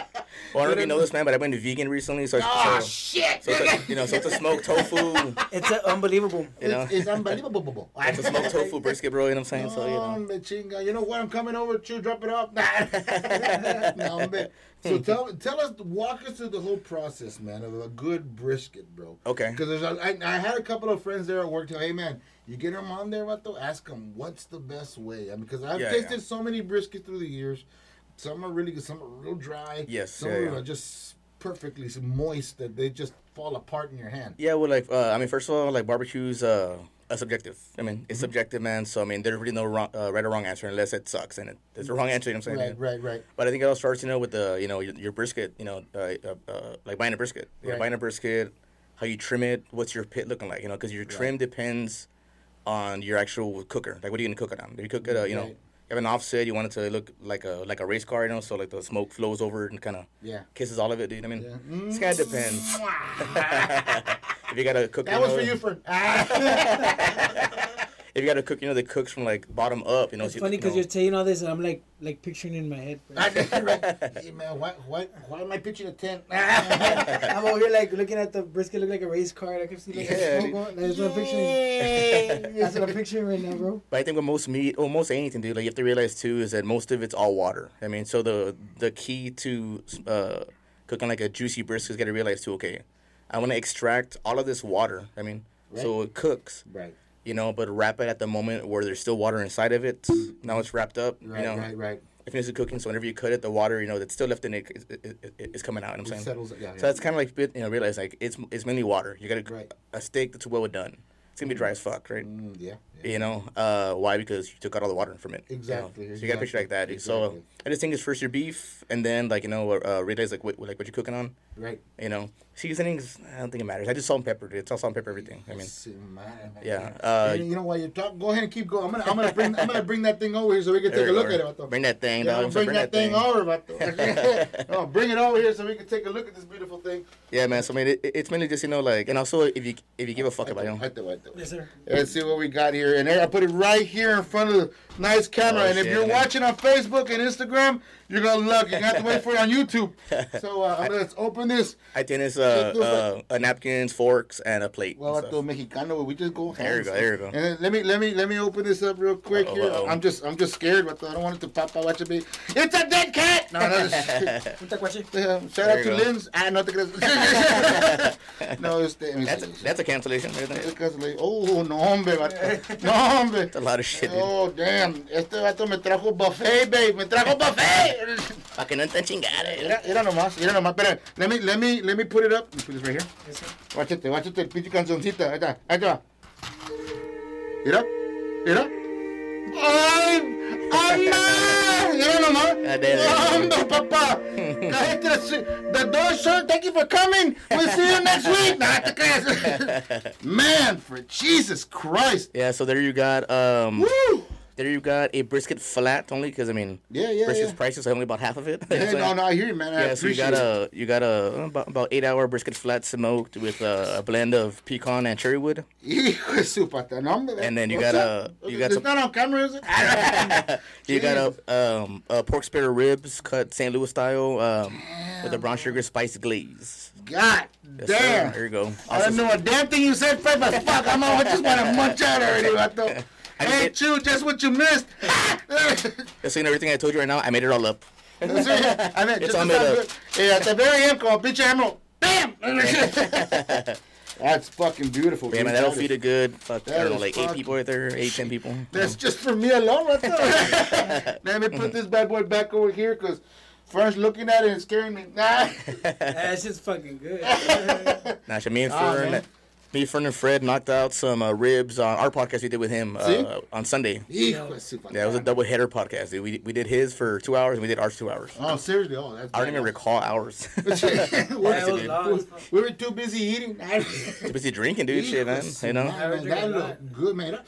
Well, I don't know if you know this, man, but I went to vegan recently, so, oh so, shit! so it's a, you know, so it's a smoked tofu. It's uh, unbelievable. know, It's, it's unbelievable. it's a smoked tofu brisket, bro. You know what I'm saying? So you know, chinga. You know what? I'm coming over to drop it off. no, hombre. So tell tell us, walk us through the whole process, man, of a good brisket, bro. Okay. Because I, a, I, I had a couple of friends there at work. Tell, hey, man, you get them on there, vato, ask them what's the best way. I mean, because I've Yeah, tasted yeah. so many briskets through the years. Some are really good. Some are real dry. Yes, Some yeah, are yeah. just perfectly moist that they just fall apart in your hand. yeah. Well, like, uh, I mean, first of all, like barbecues, uh, a subjective. I mean, Mm-hmm. it's subjective, man. So I mean, there's really no wrong, uh, right or wrong answer unless it sucks and it, it's the wrong answer. You know what I'm saying? Right, right, right. But I think it all starts, you know, with the, you know, your, your brisket, you know, uh, uh, uh, like buying a brisket. Yeah, Right. buying a brisket, how you trim it, what's your pit looking like, you know, because your trim depends on your actual cooker. Like, what are you gonna cook it on? Do you cook it, uh, you know, Right. have an offset, you want it to look like a like a race car, you know, so like the smoke flows over and kind of Yeah. kisses all of it, dude. I mean, Yeah. this kind of depends. Mm. if you gotta cook, That was for you, friend. If you gotta cook, you know, the cooks from like bottom up, you know. It's so you- funny you because know. you're saying all this, and I'm like, like picturing in my head. bro. hey man, why, why, why am I pitching a tent? I'm over here like looking at the brisket, look like a race car. I can see like Yeah, a dude. smoke going. That's what I'm picturing. That's what I'm picturing right now, bro. But I think with most meat, or most anything, dude, like you have to realize too is that most of it's all water. I mean, so the the key to uh, cooking like a juicy brisket is got to realize too. Okay, I want to extract all of this water. I mean, so it cooks, right, you know, but wrap it at the moment where there's still water inside of it. Now it's wrapped up, right, you know. right, right. If it's cooking, so whenever you cut it, the water, you know, that's still left in it is, is, is coming out. You know what I'm It saying. settles, yeah, So yeah. that's kind of like you know, realize like it's it's mainly water. You got to Right. a steak that's well done. It's gonna be dry as fuck, right? Mm, yeah, yeah. You know, uh, why? Because you took out all the water from it. you know? Exactly, So you got to picture like that. dude. So. I just think it's first your beef, and then like you know, uh, realize like what like what you're cooking on. Right. You know, seasonings. I don't think it matters. I just salt and pepper. It's all salt and pepper everything. I mean, See, man, man. yeah. Uh, you know, while You talk. go ahead and keep going. I'm gonna, I'm gonna bring, I'm gonna bring that thing over here so we can take a look at it. Vato. Bring that thing, Yeah, dog. Bring that thing over, Vato. oh, bring it over here so we can take a look at this beautiful thing. Yeah, man. So I mean, it, it's mainly just you know like, and also if you if you give a fuck about it, you know. Right there, right there. Yes, sir. Let's see what we got here. And I put it right here in front of the nice camera. Oh, and if you're man. watching on Facebook and Instagram, you're gonna look. You're gonna have to wait for it on YouTube. So uh, let's open this. I think it's uh, uh, uh, napkins, forks, and a plate. Well, and at the Mexicano, we just go. There you go, there you go. And then let me let me let me open this up real quick Uh-oh, here. uh-oh. I'm just I'm just scared, but I don't want it to pop out. Watch it be. It's a dead cat. No, no. this- Un tacuache. Yeah, shout There out to go. Lynn's. Ah, no te creas. no, it's the. That's see. that's a cancellation. Right It's there. because oh, no, hombre. No, hombre. That's a lot of shit. dude. Oh, damn. Este vato me trajo buffet, babe. Me trajo buffet. Pa' que no estén chingadas. Mira, mira nomás, mira nomás. Espera, let me, let me, let me put it up. Let me put this right here. Yes, sir. Guáchate, guáchate el pinche canzoncita. Ahí está, ahí está. Mira, mira. ¡Ay! ¡Anda! Mira nomás. There, there. ¡Anda, papá! Cállate la su- The door, sir. Thank you for coming. We'll see you next week. Nah, te creas. Man, for Jesus Christ. Yeah, so there you got um Woo! There you got a brisket flat only because I mean Yeah, yeah, brisket's yeah. prices are only about half of it. Hey, So, no, no, I hear you, man. I yeah, so you got a you got a about, about eight hour brisket flat smoked with uh, a blend of pecan and cherry wood. Hijo de su pata, no, hombre. And then you What's got up? a- you got It's some- not on camera, is it? You got a um a pork spare ribs cut St. Louis style um with a brown sugar spice glaze. God Yes, sir. damn. There you go. I don't know a damn thing you said, Fred, but fuck, I'm on. I just want to munch out already, vato. I Hey, did- Chew, just what you missed. Just saying everything I told you right now, I made it all up. I mean, It's just all to made up. good. Yeah, at the very end, como pinche emerald. Bam! That's fucking beautiful. Yeah, man, that'll That feed is- a good fuck I that don't know, is like eight people right there, eight, ten people. That's just for me alone, right there. Let me put this bad boy back over here, because first looking at it and scaring me. Nah. That's just fucking good. Nah, shit, me and Fern, man. Me, friend, and Fred knocked out some uh, ribs on our podcast we did with him uh, on Sunday. Hijo Yeah, it was a double header podcast. Dude. We we did his for two hours and we did ours two hours. Oh, seriously? Oh, that's I don't even recall ours. Yeah, it dude. long as. We were too busy eating. Too busy drinking, dude. Shit, man. You know. I Man, that drinking a look lot. good, man.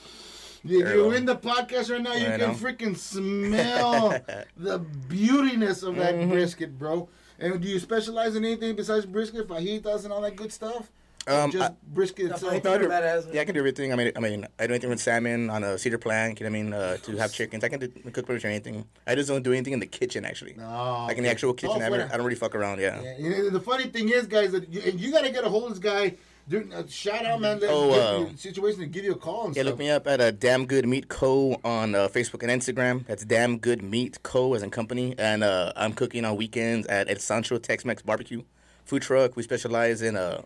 You, Very you're well. in the podcast right now. You I can know. freaking smell the beautiness of Mm-hmm. that brisket, bro. And do you specialize in anything besides brisket, fajitas, and all that good stuff? Or Um, just I- brisket The itself. fajitas No, do- badass. Yeah, I can do everything. I mean, I mean, I do anything with salmon on a cedar plank. You know what I mean? Uh, to have chickens, I can do, cook pretty much anything. I just don't do anything in the kitchen, actually. No, like in the actual kitchen, Oh, I, don't, fuera. I don't really fuck around. Yeah. Yeah, you know, the funny thing is, guys, that you, and you got to get a hold of this guy. Dude, uh, shout out, man. Oh, uh, situation to give you a call and Yeah, stuff. look me up at uh, Damn Good Meat Co. on uh, Facebook and Instagram. That's Damn Good Meat Co. as in company. And uh, I'm cooking on weekends at El Sancho Tex-Mex Barbecue Food Truck. We specialize in uh,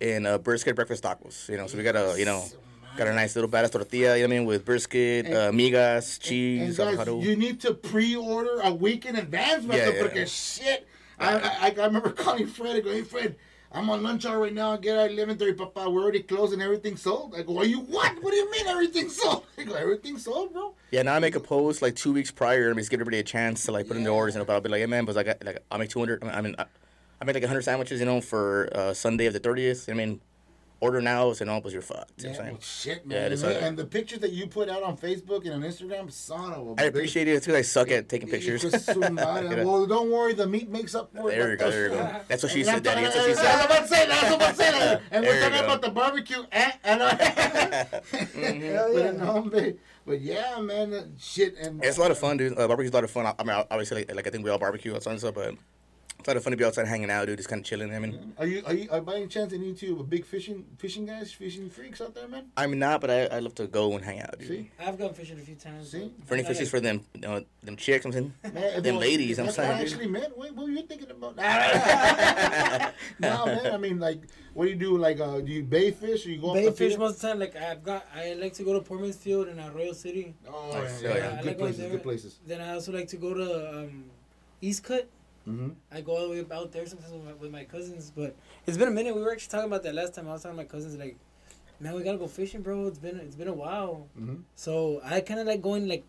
in uh, brisket breakfast tacos. You know, so we got a you know got a nice little badass tortilla. You know what I mean with brisket, uh, migas, And cheese, guys, you need to pre-order a week in advance. Yeah, yeah, because yeah. shit, I, I I remember calling Fred and go, "Hey Fred, I'm on lunch hour right now. I get at eleven thirty, Papa. We're already closed and everything's sold." I go, "Are you what? What do you mean everything's sold?" I go, "Everything's sold, bro." Yeah, now I make a post like two weeks prior and just give everybody a chance to like put in their orders. And I'll be like, hey man, but like, I, like I'll make 200. I mean, I, I make like 100 sandwiches, you know, for uh, Sunday of the 30th. I mean, order now, so no, but you're fucked. You know Yeah, what I'm well, saying? shit, Yeah, man. is and, and the pictures that you put out on Facebook and on Instagram, son of a I appreciate it. It's because I suck at taking pictures. Hijo de su madre. Yeah. well, don't worry, the meat makes up for it. There you go, there you go. That's what she said, Daddy. That's what she That's said. what I'm saying. That's what I'm saying. And we're talking about the barbecue. Eh, and I, but, yeah. no, but, yeah, man, uh, shit. And It's a lot of fun, dude. Uh, barbecue's a lot of fun. I, I mean, obviously, like, like I think we all barbecue and stuff, but it's a lot of fun to be outside hanging out, dude. Just kind of chilling. I mean, Are you, are you, are by any chance any of you a big fishing, fishing guys, fishing freaks out there, man? I'm not, but I, I love to go and hang out, dude. See? I've gone fishing a few times. See? For any I fishes like- for them, you know, them chicks, I'm saying, Man, them well, ladies. I'm that's saying, what I dude. actually meant. What, what were you thinking about? no, man. I mean, like, what do you do? Like, uh, do you bay fish or you go Bay off the fish most of the time. Like I've got, I like to go to Port Mansfield in Arroyo City. Oh, Nice. yeah, Yeah, yeah, yeah. Good like places. there. Good places. Then I also like to go to um, East Cut. Mm-hmm. I go all the way out there sometimes with my, with my cousins. But it's been a minute. We were actually talking about that last time. I was talking to my cousins like, man, we gotta go fishing, bro. It's been it's been a while. Mhm. So I kind of like going like,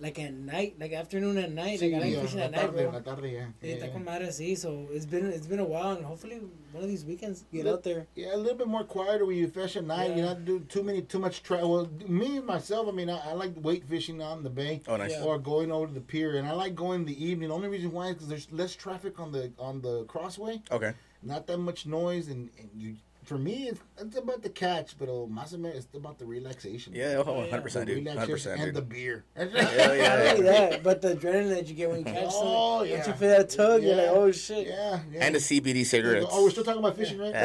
like at night, like afternoon and night. Like I like yeah, fishing la at night, tarde, la bro. tarde, yeah. Yeah, Yeah, está con yeah. madre así. So it's been it's been a while, and hopefully one of these weekends get Look, out there. Yeah, a little bit more quieter when you fish at night. You Yeah. not do too many, too much travel. Well, me myself, I mean, I, I like wade fishing on the bay. Oh, nice. Yeah. Or going over to the pier, and I like going in the evening. The only reason why is because there's less traffic on the on the crossway, Okay. not that much noise, and, and you. For me, it's, it's about the catch, but oh, más o it's about the relaxation. Yeah, oh, yeah. 100%, The dude. 100%, relaxation and dude. the beer. yeah, Not yeah. only that, but the adrenaline that you get when you catch Oh, something. yeah. Once you feel that tug, you're like, oh shit. Yeah, yeah. And the CBD cigarettes. Oh, we're still talking about fishing, right?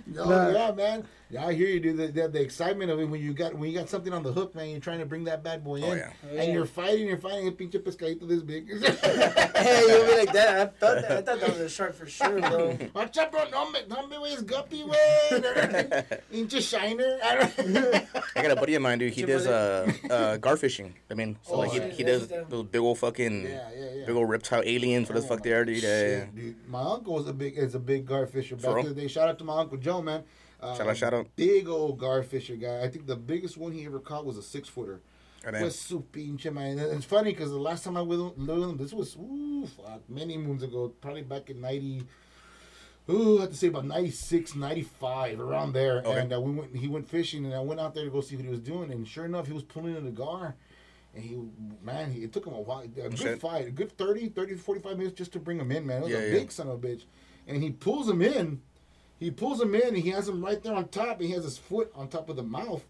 no, Nah. yeah, man. Yeah, I hear you, dude. The, the, the excitement of it when you got when you got something on the hook, man. You're trying to bring that bad boy in, Oh, yeah. Oh, and yeah. you're fighting. You're fighting a pinche pescadito this big. hey, you'll be like that. I thought that, I thought that was a shark for sure, bro. Watch out, bro. No, me, no me way's guppy, way. Inch shiner. I don't. I got a buddy of mine, dude. He does uh, uh, gar fishing. I mean, so Oh, like he, yeah. he does those big old fucking, Yeah, yeah, yeah. big old reptile aliens. What the fuck they are, dude? Yeah, yeah. Shit, dude. My uncle was a big is a big gar fisher back in the day. Shout out to my uncle Joe, man. Uh, Shout out, shout out. Big old gar fisher guy. I think the biggest one he ever caught was a six footer. Was su pinche man. And It's funny because the last time I was with him, this was ooh, fuck, many moons ago, probably back in ninety. Ooh, I have to say about 96, 95, around there. Okay. And uh, we went. He went fishing, and I went out there to go see what he was doing. And sure enough, he was pulling in a gar. And he, man, he, it took him a while. A good fight, a good 30, 30, 45 minutes just to bring him in, man. It was Yeah, a yeah. big son of a bitch. And he pulls him in. He pulls him in, and he has him right there on top. And he has his foot on top of the mouth.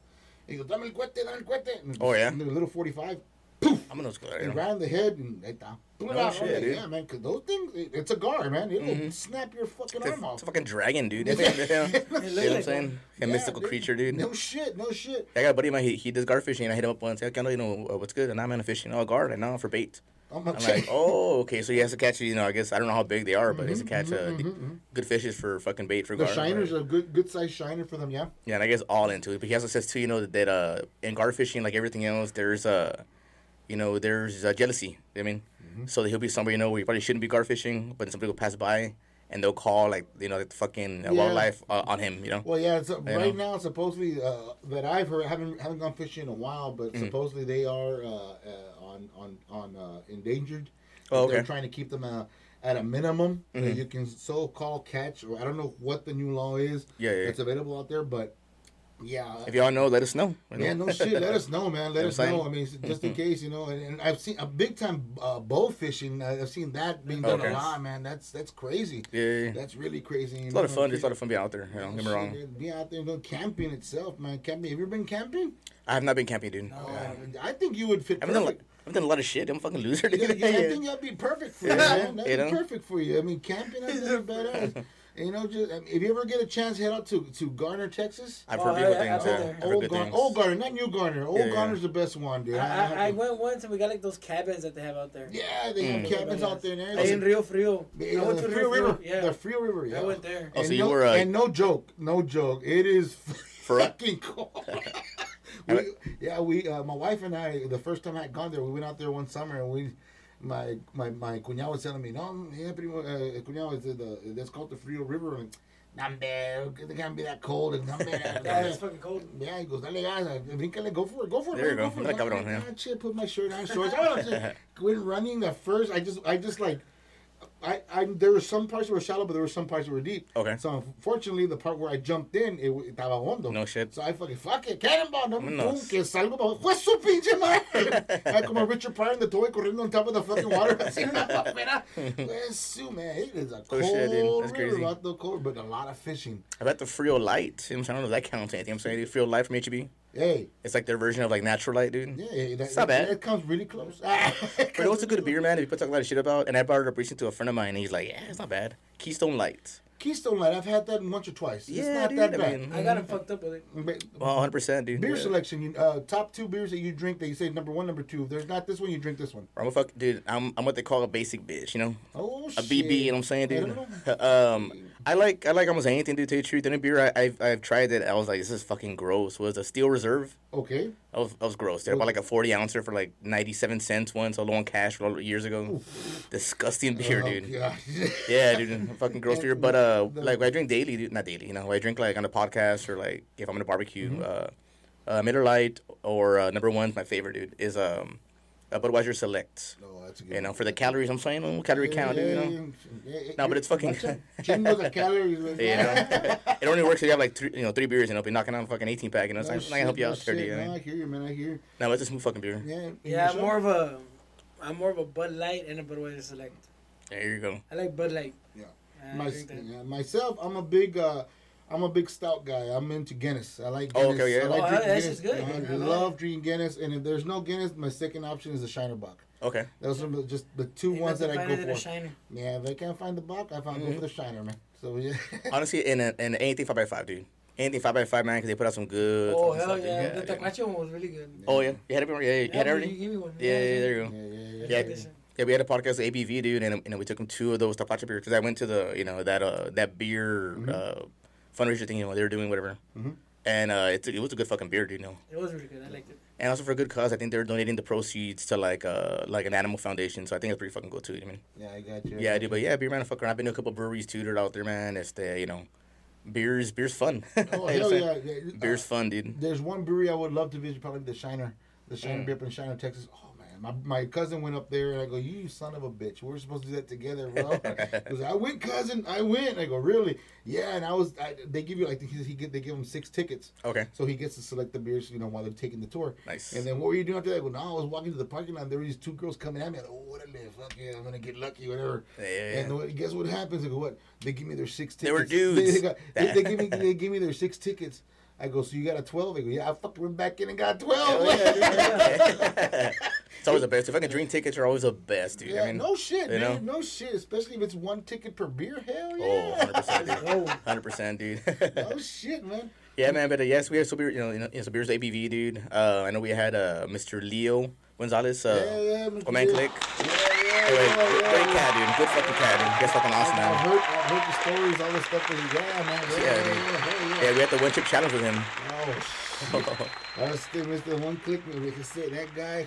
And he goes, dame el cuete, dame el cuete. And Oh, yeah? and the little 45, poof. I'm gonna go there. right in the head, and ahí está. Pull it No out. shit, Okay, dude. yeah, man, because those things, it, it's a gar, man. It'll snap your fucking It's a, arm off. it's a fucking dragon, dude. you know what I'm saying? A Yeah, mystical creature, dude. No shit, no shit. I got a buddy of mine. He, he does gar fishing. And I hit him up once. Hey, Kendall, you know uh, what's good? And I'm in fishing. Oh, gar, and now for bait. I'm, I'm like, oh, okay. So he has to catch. You know, I guess I don't know how big they are, but he has to catch uh, good fishes for fucking bait for the gar. shiners are a good, good size shiner for them, yeah. Yeah, and I guess all into it. But he also says too, you know, that, that uh, in gar fishing, like everything else, there's uh, you know, there's uh, jealousy. I mean, Mm-hmm. so he'll be somebody you know where you probably shouldn't be gar fishing, but somebody will pass by, and they'll call like you know the fucking uh, Yeah. wildlife uh, on him. You know. Well, yeah, it's, uh, You right know? now supposedly uh, that I've heard haven't haven't gone fishing in a while, but Mm-hmm. supposedly they are uh, uh, on on on uh, endangered. Oh, They're trying to keep them uh, at a minimum that Mhm. you can so call catch, or I don't know what the new law is Yeah, yeah. that's available out there, but yeah. If y'all know, let us know. know? Yeah, no shit. Let us know, man. Let us know. I mean, just in case, you know. And, and I've seen a big time uh, bow fishing. Uh, I've seen that being done Okay. a lot, man. That's that's crazy. Yeah, yeah, yeah. That's really crazy. It's a lot of fun. It's a lot of fun being out there. You know, don't get me wrong. Shit, Be out there going camping itself, man. Camping. Have you ever been camping? I have not been camping, dude. Oh, I think you would fit done, perfect. I've done a lot of shit. I'm a fucking loser, Yeah, dude. yeah, I think that'd be perfect for you, Yeah. man. That'd You be know? perfect for you. I mean, camping is badass. And, you know, just I mean, if you ever get a chance, head out to to Garner, Texas. I've Oh, heard beautiful I- I- things. I've Yeah, been there. I've heard Old, good Gar- things. old Garner, not New Garner. Old Yeah, yeah. Garner's the best one, dude. I, I, I have to- went once and we got like those cabins that they have out there. Yeah, they have Mm. cabins out there. And Hey, everything. in Rio Frio. Yeah, I went the to Frio River. Yeah. The Frio River. Yeah. I went there. Oh, and so you no, were, uh, and no joke, no joke. It is For- fucking cold. we, yeah, we, uh, my wife and I, the first time I had gone there, we went out there one summer and we, my my my cuñado was telling me, no, yeah, primo, uh, cuñado, it's the that's called the Frio River. And, Nambe, it can't be that cold. And nambe, Yeah, it's fucking cold. yeah, he goes, dale gas, bríncale, go for it, go for it. There you man, go. for it. Like So I'm cabrón, like, yeah. "Ah, shit, put my shirt on, shorts. I went running at first. I just, I just like, I, I, there were some parts that were shallow, but there were some parts that were deep. Okay. So unfortunately, the part where I jumped in, it estaba hondo. No shit. So I fucking fuck it, cannonball, no, Vámonos. boom, que salgo bajo. Fue su pinche madre. I como Richard Pryor in the toy corriendo on top of the fucking water. Así una papera. Pues su man, it is a Oh, cold shit, dude. That's crazy. vato, cold, but a lot of fishing. I've had the Frio Light. You know what I'm saying? I don't know if that counts anything. I'm saying Frio Light from HEB. Hey, It's like their version of like natural light, dude. yeah, yeah, that, It's not that, bad. it comes really close. But it was a good beer, man. If you put talk a lot of shit about, and I brought it up recently to a friend of mine, and he's like, "Yeah, it's not bad." Keystone Light. Keystone Light, I've had that once or twice. Yeah, it's Yeah, not dude, that I bad. mean- I got him fucked up with it. Well, 100, percent dude. Beer Yeah. selection, you, uh, top two beers that you drink that you say number one, number two. If there's not this one, you drink this one. I'm a fuck, dude. I'm I'm what they call a basic bitch, you know, Oh a shit. BB. You know what I'm saying, I dude? don't um, I like I like almost anything. To tell you the truth, the only beer I, I've I've tried that I was like, this is fucking gross. Was a Steel Reserve. Okay. I was, I was gross. Dude. I bought like a 40 ouncer for like 97 cents once, a on cash years ago. Disgusting beer, Oh, dude. God. Yeah, dude, fucking gross beer. But uh, like I drink daily, dude. Not daily, you know. I drink like on a podcast or like if I'm in a barbecue. Mm-hmm. Uh, uh, Miller Lite or uh, number one's my favorite, dude. Is um, a Budweiser Select. No, that's a good You know, one. for the calories, I'm saying, oh, calorie count, dude. You know. Yeah, yeah, No, but it's fucking- Chingos of calories. man. You know, it only works if you have like three, you know, three beers, and it'll be knocking out a fucking 18 pack. You know, it's like, I'm not gonna help you out no there, shit. dude. No, No, I hear you, man. I hear. you. no, it's a smooth fucking beer. Yeah. Yeah, I'm more of a, I'm more of a Bud Light and a Budweiser Select. There you go. I like Bud Light. Yeah. I My, yeah, myself, I'm a big, uh, I'm a big stout guy. I'm into Guinness. I like Guinness. Oh, Guinness. okay, yeah. I like Oh, drinking that's Guinness. just good. I I love drinking Guinness, and if there's no Guinness, my second option is the Shiner Bock. Okay. Those are just the two Ain't ones that I go than a for. Shiner. Yeah, if I can't find the Bock, I found go for the Shiner, man. So yeah. Honestly, and in anything five by five, dude. Anything five by five, man, because they put out some good. Oh hell stuff, yeah, dude. the Tacacho one was really good. Oh yeah, you had it. Yeah, you had it Yeah, already. you gave me one. Yeah, yeah, there you go. yeah, yeah, yeah. Yeah, we had a podcast with ABV, dude, and you know we took him two of those Tapacha beers because I went to the you know that uh that beer uh fundraiser thing, you know they were doing whatever, and uh it, it was a good fucking beer, you know, It was really good. I liked it. and also for a good cause. I think they're donating the proceeds to like uh like an animal foundation, so I think it's pretty fucking cool too. I mean, Yeah, I got you. yeah, dude, but yeah, beer man, fuck around. I've been to a couple breweries too, that are out there, man. It's the you know, beers, beer's fun. Oh You hell yeah! yeah. Beer's Uh, fun, dude. There's one brewery I would love to visit, probably the Shiner, the Shiner Mm. Beer up in Shiner, Texas. Oh man, my, my cousin went up there, and I go, "You son of a bitch, we're supposed to do that together, bro." Because I went, cousin, I went. I go, "Really?" Yeah, and I was. I, they give you like he, he get they give him six tickets, Okay, so he gets to select the beers, you know, while they're taking the tour. Nice. And then what were you doing after that? I go, no, I was walking to the parking lot. And There were these two girls coming at me. I go, oh, what a live. Fuck yeah, I'm gonna get lucky, whatever. Yeah. And guess what happens? I go, what? They give me their six tickets. They were They, dudes. they, got, they, they give me they give me their six tickets. I go, so you got a twelve? I go, yeah, I fucking went back in and got twelve. it's always the best. If I can drink tickets, are always the best, dude. yeah, I mean, no shit, you know? no shit. Especially if it's one ticket per beer. Hell Oh, yeah. 100%, dude. Oh, 100%, dude. oh shit, man. Yeah, man, but uh, yes, we have some beer, you know, you know, some beers ABV, dude. Uh, I know we had uh, Mr. Leo Gonzalez, uh, yeah, yeah. Mr. Command Leo. Click. Yeah, yeah, Anyway, yeah, yeah, great cat, dude. Good fucking cat, dude. That's fucking awesome, I man. heard, I heard the stories, all the stuff that he, got, man. Yeah, Yeah, yeah, dude. yeah, yeah. Yeah, we had the one chip challenge with him. Oh I was still the one click. We can say that guy,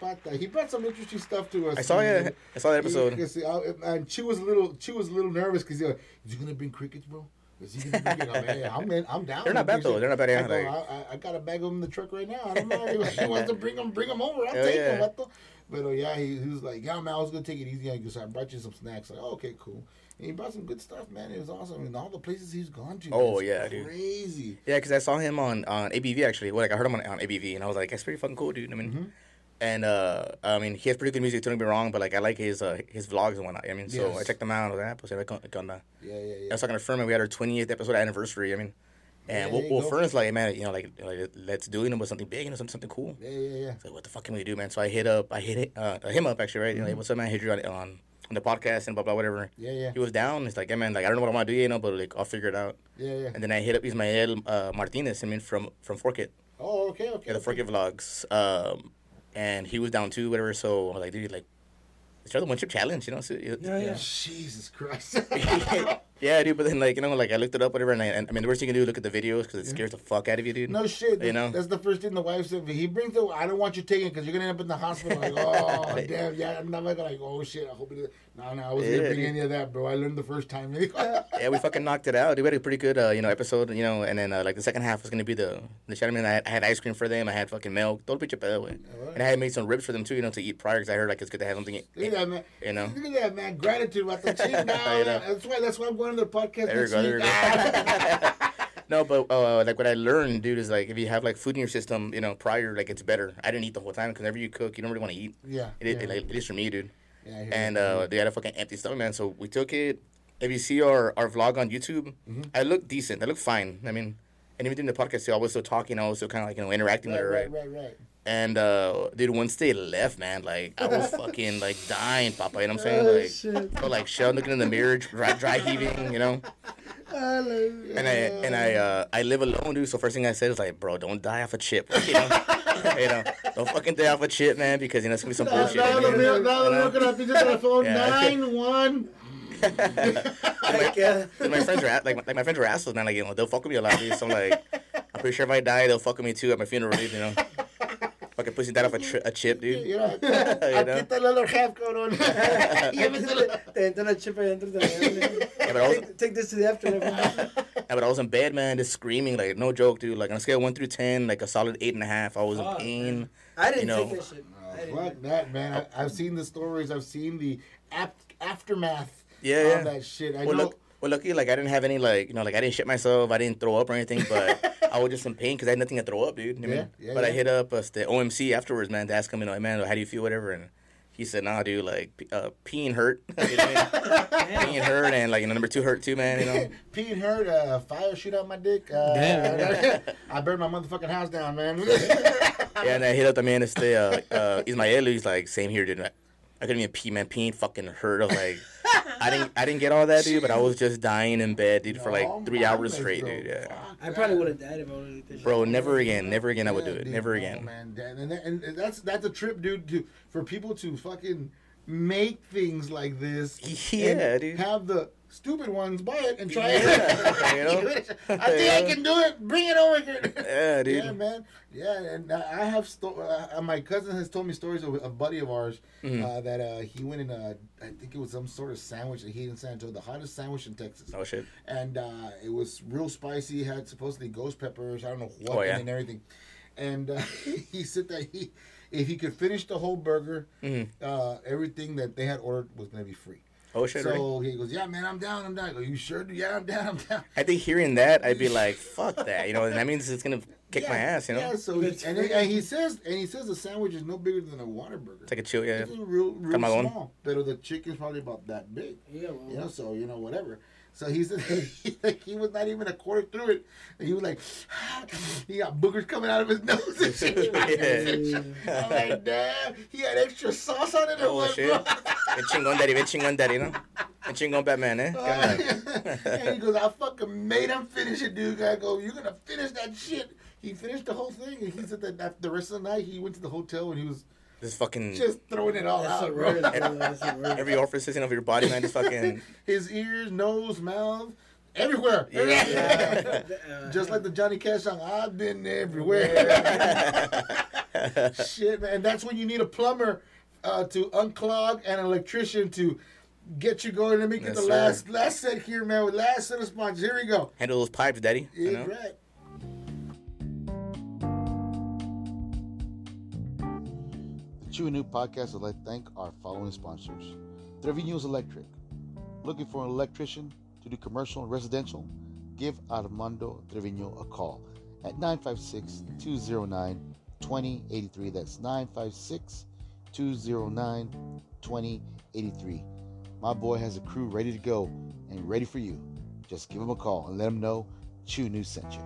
Pata. He brought some interesting stuff to us. I saw it. I saw that episode. He- 'cause, uh, and Chew was a little, Chew was a little nervous because he was, is he gonna bring crickets, bro? Is he gonna bring it? I'm, hey, I'm in. I'm down. They're not bad, though. They're not bad, I, go, like- I, I, I got a bag of them in the truck right now. I don't know. He wants to bring them, bring them over. I'll Hell take yeah. them. What the? But uh, yeah, he, he was like, yeah, man, I was gonna take it easy. I guess I brought you some snacks. Like, oh, okay, cool. And he brought some good stuff, man. It was awesome. And all the places he's gone to. Oh, yeah, dude. crazy. Yeah, because I saw him on on ABV actually. Well, like I heard him on, on ABV, and I was like, that's pretty fucking cool, dude. I mean, Mm-hmm. and uh, I mean, he has pretty good music. Don't get me wrong, but like I like his uh, his vlogs and whatnot. I mean, so Yes. I checked them out. I was like, ah, pues, a ver qué onda. Yeah, yeah, I was talking to Furman. We had our twentieth episode anniversary. I mean, and Yeah, well, you well go. Like, man, you know, like, like let's do it with something big and something something cool. Yeah, yeah, yeah. So what the fuck can we do, man? So I hit up, I hit it, uh, him up actually, right? You know, Mm-hmm. like, what's up, man? I hit you on, on on the podcast and blah blah whatever. Yeah, yeah. He was down. It's like, hey man, like I don't know what I'm gonna do, you know, but like I'll figure it out. Yeah, yeah. And then I hit up Ismael uh, Martinez. I mean, from from Fork It, Oh, okay, okay. yeah, the Fork It vlogs. Um, and he was down too, whatever. So I was like, dude, like, let's try the one chip challenge, you know? So, Yeah, yeah. Jesus Christ. yeah, dude. But then, like, you know, like I looked it up, whatever. And, I, and I mean, the worst you can do is look at the videos because it scares the fuck out of you, dude. no shit. You know? That's the first thing the wife said. He brings the, I don't want you taking it because you're going to end up in the hospital. Like, oh, damn. Yeah, I'm not like, oh, shit. I hope it No, no, I wasn't Yeah, bring any of that, bro. I learned the first time. yeah, we fucking knocked it out. We had a pretty good, uh, you know, episode, you know, and then uh, like the second half was gonna be the the gentleman. I had, I had ice cream for them. I had fucking milk. Don't Todo pinche pedo, güey. And I had made some ribs for them too, you know, to eat prior because I heard like it's good to have something. Look at that, man. You know. Look at that, man. Gratitude about the cheap now. You know. That's why. That's why I'm going to the podcast There we go. There week. go. no, but uh, like what I learned, dude, is like if you have like food in your system, you know, prior, like it's better. I didn't eat the whole time because whenever you cook, you don't really want to eat. Yeah, It, yeah. it, like, it is for me, dude. Yeah, and uh, they had a fucking empty stomach, man. So we took it. If you see our, our vlog on YouTube, Mm-hmm. I look decent. I look fine. I mean, and even in the podcast, too, I was still talking. I was still kind of like you know interacting right, with her, right, right? right, right. And uh, dude, once they left, man, like I was fucking like dying, Papa. You know what I'm saying? Oh, Like, shit. like shell looking in the mirror, dry, dry heaving, you know. And I and I uh, I live alone, dude. So first thing I said is like, bro, don't die off a chip, you know. you know, don't fucking die off a chip, man, because you know it's gonna be some bullshit. now, you the know? milk, now the You know? milk and I piece of the phone. Yeah. Nine one. Like, uh, my friends are at, like, like my friends are assholes, man. Like you know, they'll fuck with me a lot, dude. So I'm like, I'm pretty sure if I die, they'll fuck with me too at my funeral, dude. You know, fucking pussy died off a, tri- a chip, dude. You know, You know? aquí está el other half, cabrón. Lléveselo. te entra una chip ahí dentro también. but I was- take, take this to the afterlife. Yeah, but I was in bed, man, just screaming, like no joke, dude. Like on a scale of one through ten, like a solid eight and a half. I was in Fuck, pain. I didn't You know. take that shit. I. Fuck that, man. I, I've seen the stories. I've seen the ap- aftermath Yeah, of yeah. that shit. I Well, know. look, well, lucky, like I didn't have any, like you know, like I didn't shit myself. I didn't throw up or anything, but I was just in pain because I had nothing to throw up, dude. You know what I Yeah, mean? yeah, but I hit up uh, the OMC afterwards, man, to ask him, you know, hey, man, how do you feel, whatever, and. He said, "Nah, dude. Like, p- uh, peeing hurt. you know I mean? peeing hurt, and like, you know, number two hurt too, man. You know, Pete hurt, uh, fire shoot out my dick. Uh, Damn. I burned my motherfucking house down, man. Yeah, and I hit up the man. It's the uh, uh, Ismael. He's like, same here, dude. I, I couldn't even pee, man. Peeing fucking hurt. I was like, I didn't, I didn't get all that, dude. But I was just dying in bed, dude, for like three hours goodness, straight, bro. dude. Yeah, I probably would have died if I would have this bro. Never again. Never again. I would do it. dude, Never oh, again. man. And, and, and that's that's a trip, dude, to for people to fucking make things like this. Yeah, and dude. Have the stupid ones buy it and try Yeah, it. you know? I think I can do it. Bring it over here. Yeah, dude. Yeah, man. Yeah, and I have sto- uh, my cousin has told me stories of a buddy of ours Mm-hmm. uh, that uh, he went in a I think it was some sort of sandwich that he ate in San Antonio, the hottest sandwich in Texas Oh shit. and uh, it was real spicy. Had supposedly ghost peppers. I don't know what Oh, yeah. and everything. And uh, he said that he, if he could finish the whole burger, Mhm. uh, everything that they had ordered was gonna be free. Oh shit. really? So he goes, "Yeah, man, I'm down. I'm down." I go, "You sure? do? Yeah, I'm down. I'm down." I think hearing that, I'd be like, fuck that. You know, and that means it's gonna kick my ass. You know, Yeah. So he, and, free. and he says, and he says the sandwich is no bigger than a Whataburger. it's like a chill. Yeah. It's real, real Camarón. small. But the chicken's probably about that big. Yeah, well, You know, so you know, whatever. So he said he, like, he was not even a quarter through it, and he was like, he got boogers coming out of his nose. And shit. Yeah. I'm like, damn, he had extra sauce on it or Oh what, shit. bro? Chingón, daddy. Bien chingón, daddy. No. Bien chingón, Batman. Eh. On. and he goes, I fucking made him finish it, dude. I go, you're gonna finish that shit. He finished the whole thing, and he said that after the rest of the night, he went to the hotel and he was This fucking just throwing it all out, bro. worst. bro. That's the worst. every orifice you know, of your body, man. Just fucking. His ears, nose, mouth, everywhere. Yeah. Uh, Just like the Johnny Cash song, I've been everywhere. Shit, man. And that's when you need a plumber uh, to unclog and an electrician to get you going. Let me get Yes, the sir. last last set here, man. With last set of sponsors. Here we go. Handle those pipes, daddy. You Yeah, know? right. The Chewy New Podcast I'd like to thank our following sponsors. Trevino's Electric. Looking for an electrician to do commercial and residential? Give Armando Trevino a call at 956 209 2083. That's 956 209 2083. My boy has a crew ready to go and ready for you. Just give him a call and let him know Chew and Ew sent you.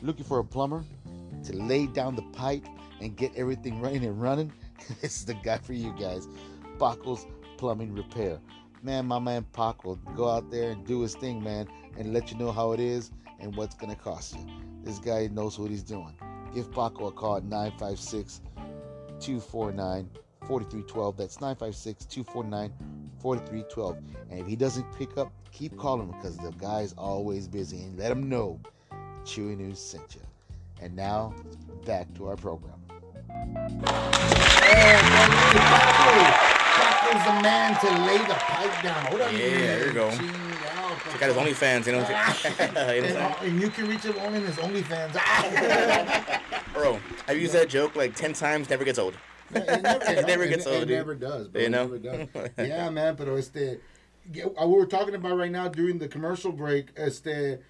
Looking for a plumber to lay down the pipe and get everything running and running? this is the guy for you guys. Paco's Plumbing Repair. Man, my man Pac will go out there and do his thing, man, and let you know how it is and what's gonna cost you. This guy knows what he's doing. Give Paco a call at 956 249 4312. That's 956 249 4312. And if he doesn't pick up, keep calling him because the guy's always busy. And let him know Chewy News sent you. And now, back to our program. Paco's the man to lay the pipe down. Hold on. Yeah, there you go. Check out his OnlyFans, you know? you know And, and you can reach him only in his OnlyFans. Bro, I've used that joke like 10 times, never gets old. it never, It never gets old, It never does, bro. You It know? never does. Yeah, man. But it's the yeah, we were talking about right now during the commercial break. It's the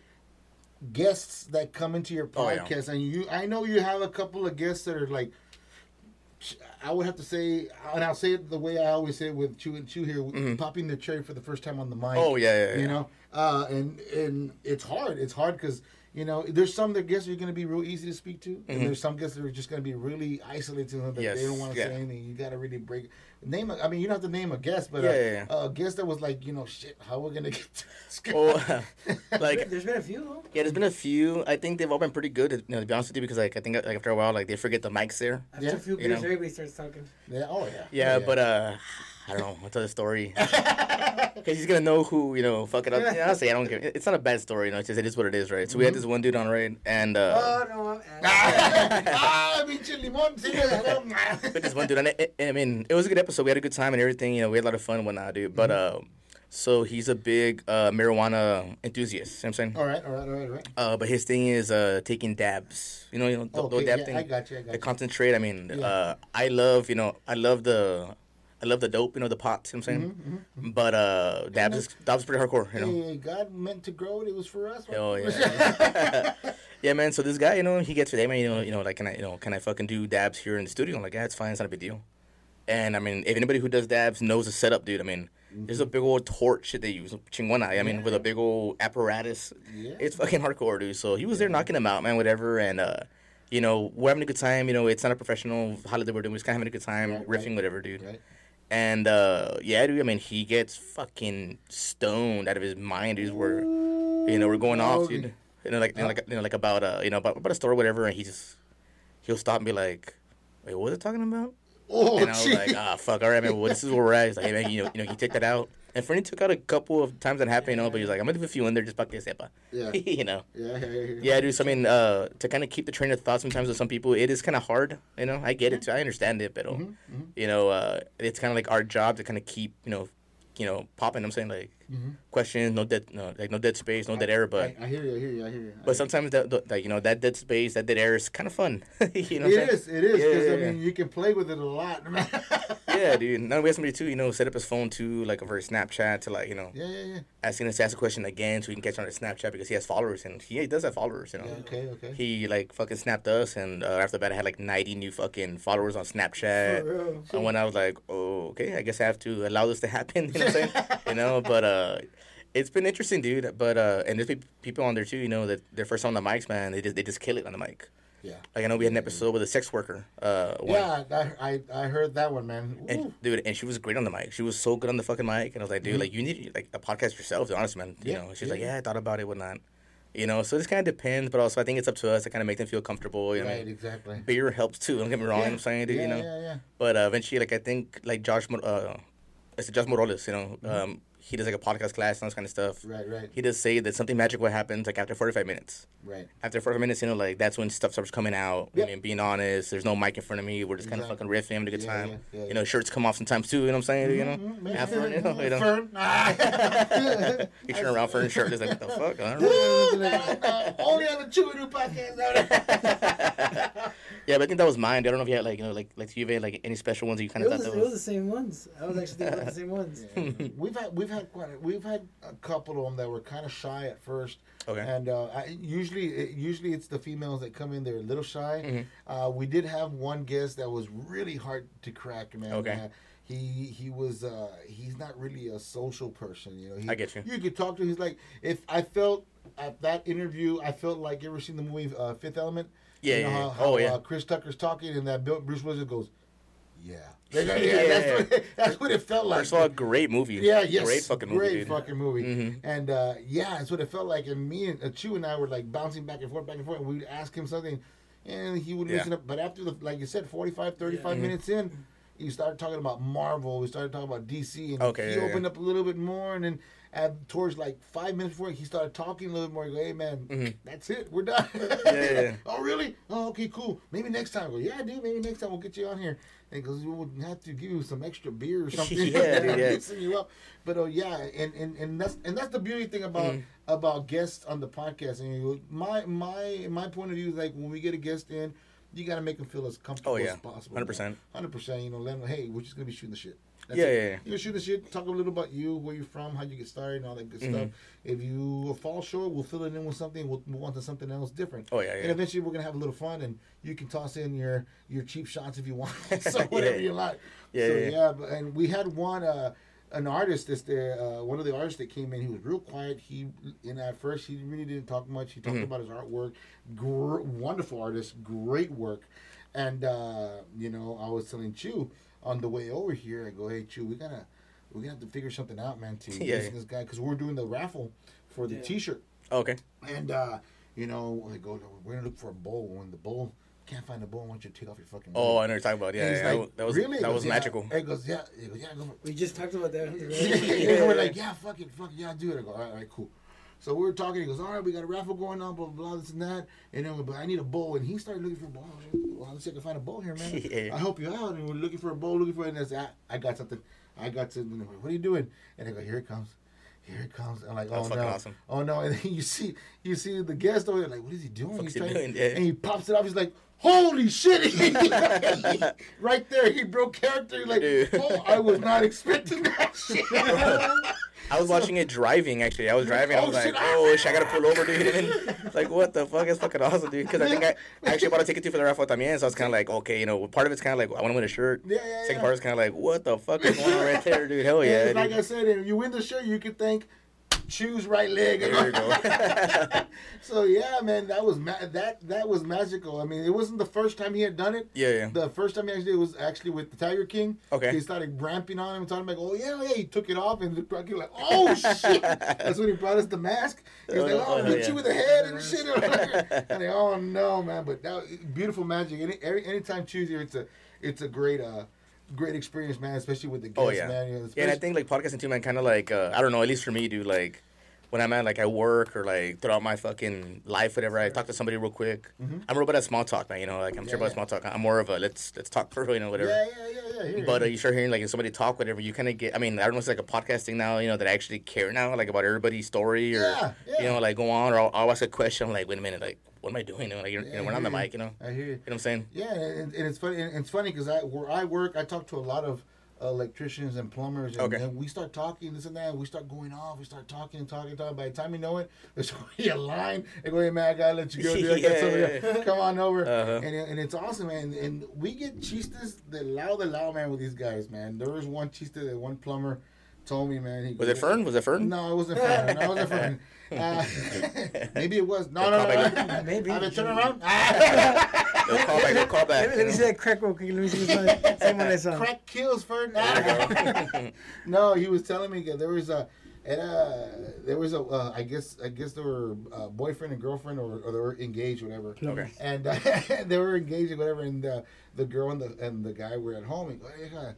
guests that come into your Oh, yeah. podcast, and you. I know you have a couple of guests that are like. I would have to say, and I'll say it the way I always say it with Chew and Chew here, popping the cherry for the first time on the mic. Mm-hmm. Oh, yeah, yeah, You know, uh, and and it's hard. It's hard because you know there's some that guests are going to be real easy to speak to, and there's some guests that are just going to be really isolated to them that Mm-hmm. Yes, they don't want to yeah. say anything. You got to really break name. A, I mean, you don't have to name a guest, but Yeah, a, yeah, yeah. a guest that was like, you know, shit, how we're gonna get to this guy? Oh, like, there's been a few. Though. yeah, there's been a few. I think they've all been pretty good, you know, to be honest with you, because like, I think like, after a while, like, they forget the mic's there. After Yeah, a few you beers, know. everybody starts talking. yeah, oh yeah, Yeah, Oh, but uh, I don't know. I'll tell the story. Because he's gonna know who you know. Fuck it up. Yeah, say I don't care. It's not a bad story. You know, it's just it is what it is, right? So we had this one dude on, right? And uh, Oh no, ah, pinche limón, but this one dude, and I, I mean, it was a good episode. We had a good time and everything. You know, we had a lot of fun and whatnot, dude. But uh, so he's a big uh marijuana enthusiast. You know what I'm saying. all right, all right, all right, all right. Uh, but his thing is uh taking dabs. You know, you know, the, the Okay, dab yeah, thing. I got you, I got the you. concentrate. I mean, Yeah. uh, I love you know, I love the. I love the dope, you know, the pots, you know what I'm saying? Mm-hmm, But uh dabs is dabs is pretty hardcore, you know. Hey, God meant to grow it. It was for us. Oh yeah, yeah, man. So this guy, you know, he gets today, man. You know, you know, like, can I, you know, can I fucking do dabs here in the studio? I'm like, yeah, it's fine. It's not a big deal. And I mean, if anybody who does dabs knows the setup, dude. I mean, there's a big old torch that they use, chingona. I mean, with a big old apparatus. Yeah. It's fucking hardcore, dude. So he was there knocking them out, man. Whatever, and uh, you know, we're having a good time. You know, it's not a professional holiday we're doing. We're just kind of having a good time, Right, riffing, right. whatever, dude. Right. And uh, yeah, dude. I mean, he gets fucking stoned out of his mind. Dude, we're, you know, we're going off, dude. You know, like, you know, like, you know, like about uh, you know, about, about a story, or whatever. And he just, he'll stop and be like, "Wait, what was it talking about?" Oh, And I was gee. like, "Ah, fuck, all right, man. Well, this is where we're at." He's like, "Hey, man, you know, you know, he take that out." And Fernie took out a couple of times that happened, you know, but he's like, "I'm gonna leave a few in there just para que sepa," Yeah. you know. yeah, yeah, yeah. Yeah, dude. So I mean, uh, to kind of keep the train of thought sometimes with some people, it is kind of hard. You know, I get it. Too. I understand it, but Mm-hmm, you know, uh, it's kind of like our job to kind of keep, you know, you know, popping. I'm saying like questions, no dead, no, like no dead space, no dead air, but. Mm-hmm. I, I hear you. I hear you. I hear you. I But sometimes that, that, that, you know, that dead space, that dead air is kind of fun. you know, It is. It is. Yeah, Because yeah, I yeah. mean, you can play with it a lot. man. yeah, dude. Now we have somebody too, you know, set up his phone to like over Snapchat to like, you know, yeah, yeah, yeah. asking us to ask a question again so we can catch on his Snapchat because he has followers and he, he does have followers, you know. Okay, okay. He like fucking snapped us and uh, after that I had like 90 new fucking followers on Snapchat. For real. And when I was like, oh, okay, I guess I have to allow this to happen. You know what I'm saying? you know, but uh, it's been interesting, dude. But uh, and there's pe- people on there too. You know that their first on the mics, man. They just they just kill it on the mic. Yeah. Like I know we had an episode with a sex worker. Uh, one. Yeah, I, I I heard that one, man. Ooh. And dude, and she was great on the mic. She was so good on the fucking mic, and I was like, dude, like you need like a podcast yourself. To honest, man. You Mm-hmm. Yeah, know, she's yeah, like, yeah. I thought about it, whatnot. You know, so this kind of depends, but also I think it's up to us to kind of make them feel comfortable. You know, Right, exactly. beer helps too. Don't get me wrong. Yeah. I'm saying, dude, yeah, you know. yeah, yeah. But uh, eventually, like I think, like Josh, uh, it's Josh Morales. You know, Mm-hmm. um, he does like a podcast class and all this kind of stuff. Right, right. He does say that something magical happens like after 45 minutes. Right. After 45 minutes, you know, like that's when stuff starts coming out. Yep. I mean, being honest, there's no mic in front of me. We're just kind of fucking riffing, having a good Yeah, time. yeah, yeah, you know, shirts come off sometimes too. You know what I'm saying? You know, have fun. You know, you know. Fern. Ah. You turn around for a shirt, it's like what the fuck? I don't know. Only on the Chew and Ew podcast. Yeah, but I think that was mine. I don't know if you had like you know like like you had like any special ones that you kind It of was, thought it that was was. the same ones. I was actually thinking about the same ones. we've had we've had quite a, we've had a couple of them that were kind of shy at first. Okay. And uh, I, usually it, usually it's the females that come in they're a little shy. Mm-hmm. Uh, we did have one guest that was really hard to crack, man. Okay. He he was uh, he's not really a social person, you know. He, I get you. You could talk to. him. He's like if I felt at that interview, I felt like you ever seen the movie uh, Fifth Element? Yeah, You know yeah, how, yeah. how, Oh, yeah. Uh, Chris Tucker's talking and that Bruce Willis goes, yeah. Yeah, Yeah. That's, what, that's what it felt like. First of all, great movie. Yeah, yes. Great fucking movie, Great dude. fucking movie. Mhm. And uh, yeah, that's what it felt like. And me and uh, Chew and I were like bouncing back and forth, back and forth. And we'd ask him something, and he would Yeah. listen up. But after the, like you said, 45, 35 Mm-hmm. minutes in, he started talking about Marvel. We started talking about DC, and Okay, he yeah, opened yeah. up a little bit more. And then at, towards like five minutes before, he started talking a little bit more. He go, hey man, that's it, we're done. Mm-hmm. Yeah, yeah. oh really? Oh okay, cool. Maybe next time. I go, yeah, dude. Maybe next time we'll get you on here. And he goes, we'll have to give you some extra beer or something. Yeah, yeah. Mixing you up. But oh yeah, and, and, and that's and that's the beauty thing about Mm-hmm. about guests on the podcast. And you, my my my point of view is like when we get a guest in, you got to make them feel as comfortable Oh, yeah. as possible. 100%. Hundred percent. You know, let them. Hey, we're just gonna be shooting the shit. That's Yeah, it. yeah, yeah. You're shoot the shit. Talk a little about you, where you're from, how you get started, and all that good Mm-hmm. stuff. If you fall short, we'll fill it in with something. We'll move on to something else different. Oh, yeah, And eventually, we're gonna have a little fun, and you can toss in your your cheap shots if you want. so whatever Yeah. you like. Yeah, so yeah, yeah. yeah, but, and we had one uh, an artist that's there. Uh, one of the artists that came in, he was real quiet. He and at first he really didn't talk much. He Mm-hmm. talked about his artwork. Gr- wonderful artist, great work. And uh, you know, I was telling Chew on the way over here. I go, hey Chew, we gotta we gonna have to figure something out, man, to Yeah, yeah. this guy because we're doing the raffle for the Yeah. T-shirt. Okay. And uh, you know, I go, we're gonna look for a bowl. When the bowl can't find the bowl, I want you to take off your fucking. Oh. I know what you're talking about. Yeah, yeah, like, that was really? That goes, was "Yeah." magical. He goes, yeah. He goes, yeah. Go We just talked about that. yeah, we're like, yeah, fuck it, fuck yeah, do it. I go, all right, all right, cool. So we were talking. He goes, all right, we got a raffle going on, blah blah, blah this and that. And then, but I need a bowl. And he started looking for a bowl. Well, let's see if I can find a bowl here, man. Yeah. I'll help you out. And we're looking for a bowl, looking for it. And I said, I, I got something. I got something. What are you doing? And I go, here it comes. Here it comes. I'm like, That's oh no, awesome. oh no! And then you see, you see the guest over there, like, what is he doing? He's trying, doing? And he pops it off. He's like, holy shit! right there, he broke character. Like, Dude. oh, I was not expecting that shit. I was watching it driving. Actually, I was driving. I Oh, was like, "Oh shit, I gotta pull over, dude." And, like, what the fuck? It's fucking awesome, dude. Because I think I, I actually bought a ticket to for the raffle también. So I was kind of like, okay, you know, part of it's kind of like I want to win a shirt. Yeah, yeah, Second yeah. part is kind of like, what the fuck is going on right there, dude? Hell yeah, And like. I said, if you win the shirt, you could thank choose right leg. There you go. so yeah, man, that was ma- that that was magical. I mean, it wasn't the first time he had done it. Yeah, yeah. The first time he actually did was actually with the Tiger King. Okay. He started ramping on him and talking about, oh yeah, yeah. He took it off and the Tiger King like, oh shit. That's when he brought us the mask. He was Oh, like, oh, oh, hit yeah. you with the head and shit. and like, oh no, man. But that beautiful magic. Any every anytime Tuesday, it's a it's a great uh great experience, man. Especially with the guests, Oh yeah. man. You know, yeah, and I think like podcasting too, man. Kind of like uh, I don't know. At least for me, dude. Like when I'm at like at work or like throughout my fucking life, whatever. I talk to somebody real quick. I'm real bad at small talk, man. You know, like I'm sure Mm-hmm. About yeah. small talk. I'm more of a let's let's talk for you know, whatever. Yeah, yeah, yeah, yeah. Here, But uh, you start hearing like if somebody talk, whatever, you kind of get. I mean, I don't know it's like a podcasting now, you know, that I actually care now, like about everybody's story or Yeah, yeah. you know, like go on or I'll, I'll ask a question. I'm like, wait a minute, like what am I doing? You know, like you Yeah, know, we're I on the mic, you know. I hear you. You know what I'm saying? Yeah, and, and it's funny. And it's funny because I where I work, I talk to a lot of electricians and plumbers, and Okay. then we start talking this and that. And we start going off. We start talking and talking and talking. By the time you know it, there's already a line. They go, "Hey man, I gotta let you go. Dude. Yeah, yeah. Come on over." Uh-huh. And and it's awesome, man. And we get chistes the loud, the loud man with these guys, man. There was one chiste that one plumber told me, man. He Was goes, it Fern? Was it Fern? No, it wasn't Fern. No, it wasn't Fern. Uh, maybe it was. No, no, no. no. Maybe. I've been turning around. no call back. Go call back. Let me, let me see that crack real quick. Let me see this one. Same one I saw. crack kills for no he was telling me there was a at a, there was a uh, I guess I guess they were uh, boyfriend and girlfriend or, or they were engaged whatever Okay. and uh, they were engaged or whatever and uh, the girl and the and the guy were at home and go hey, uh,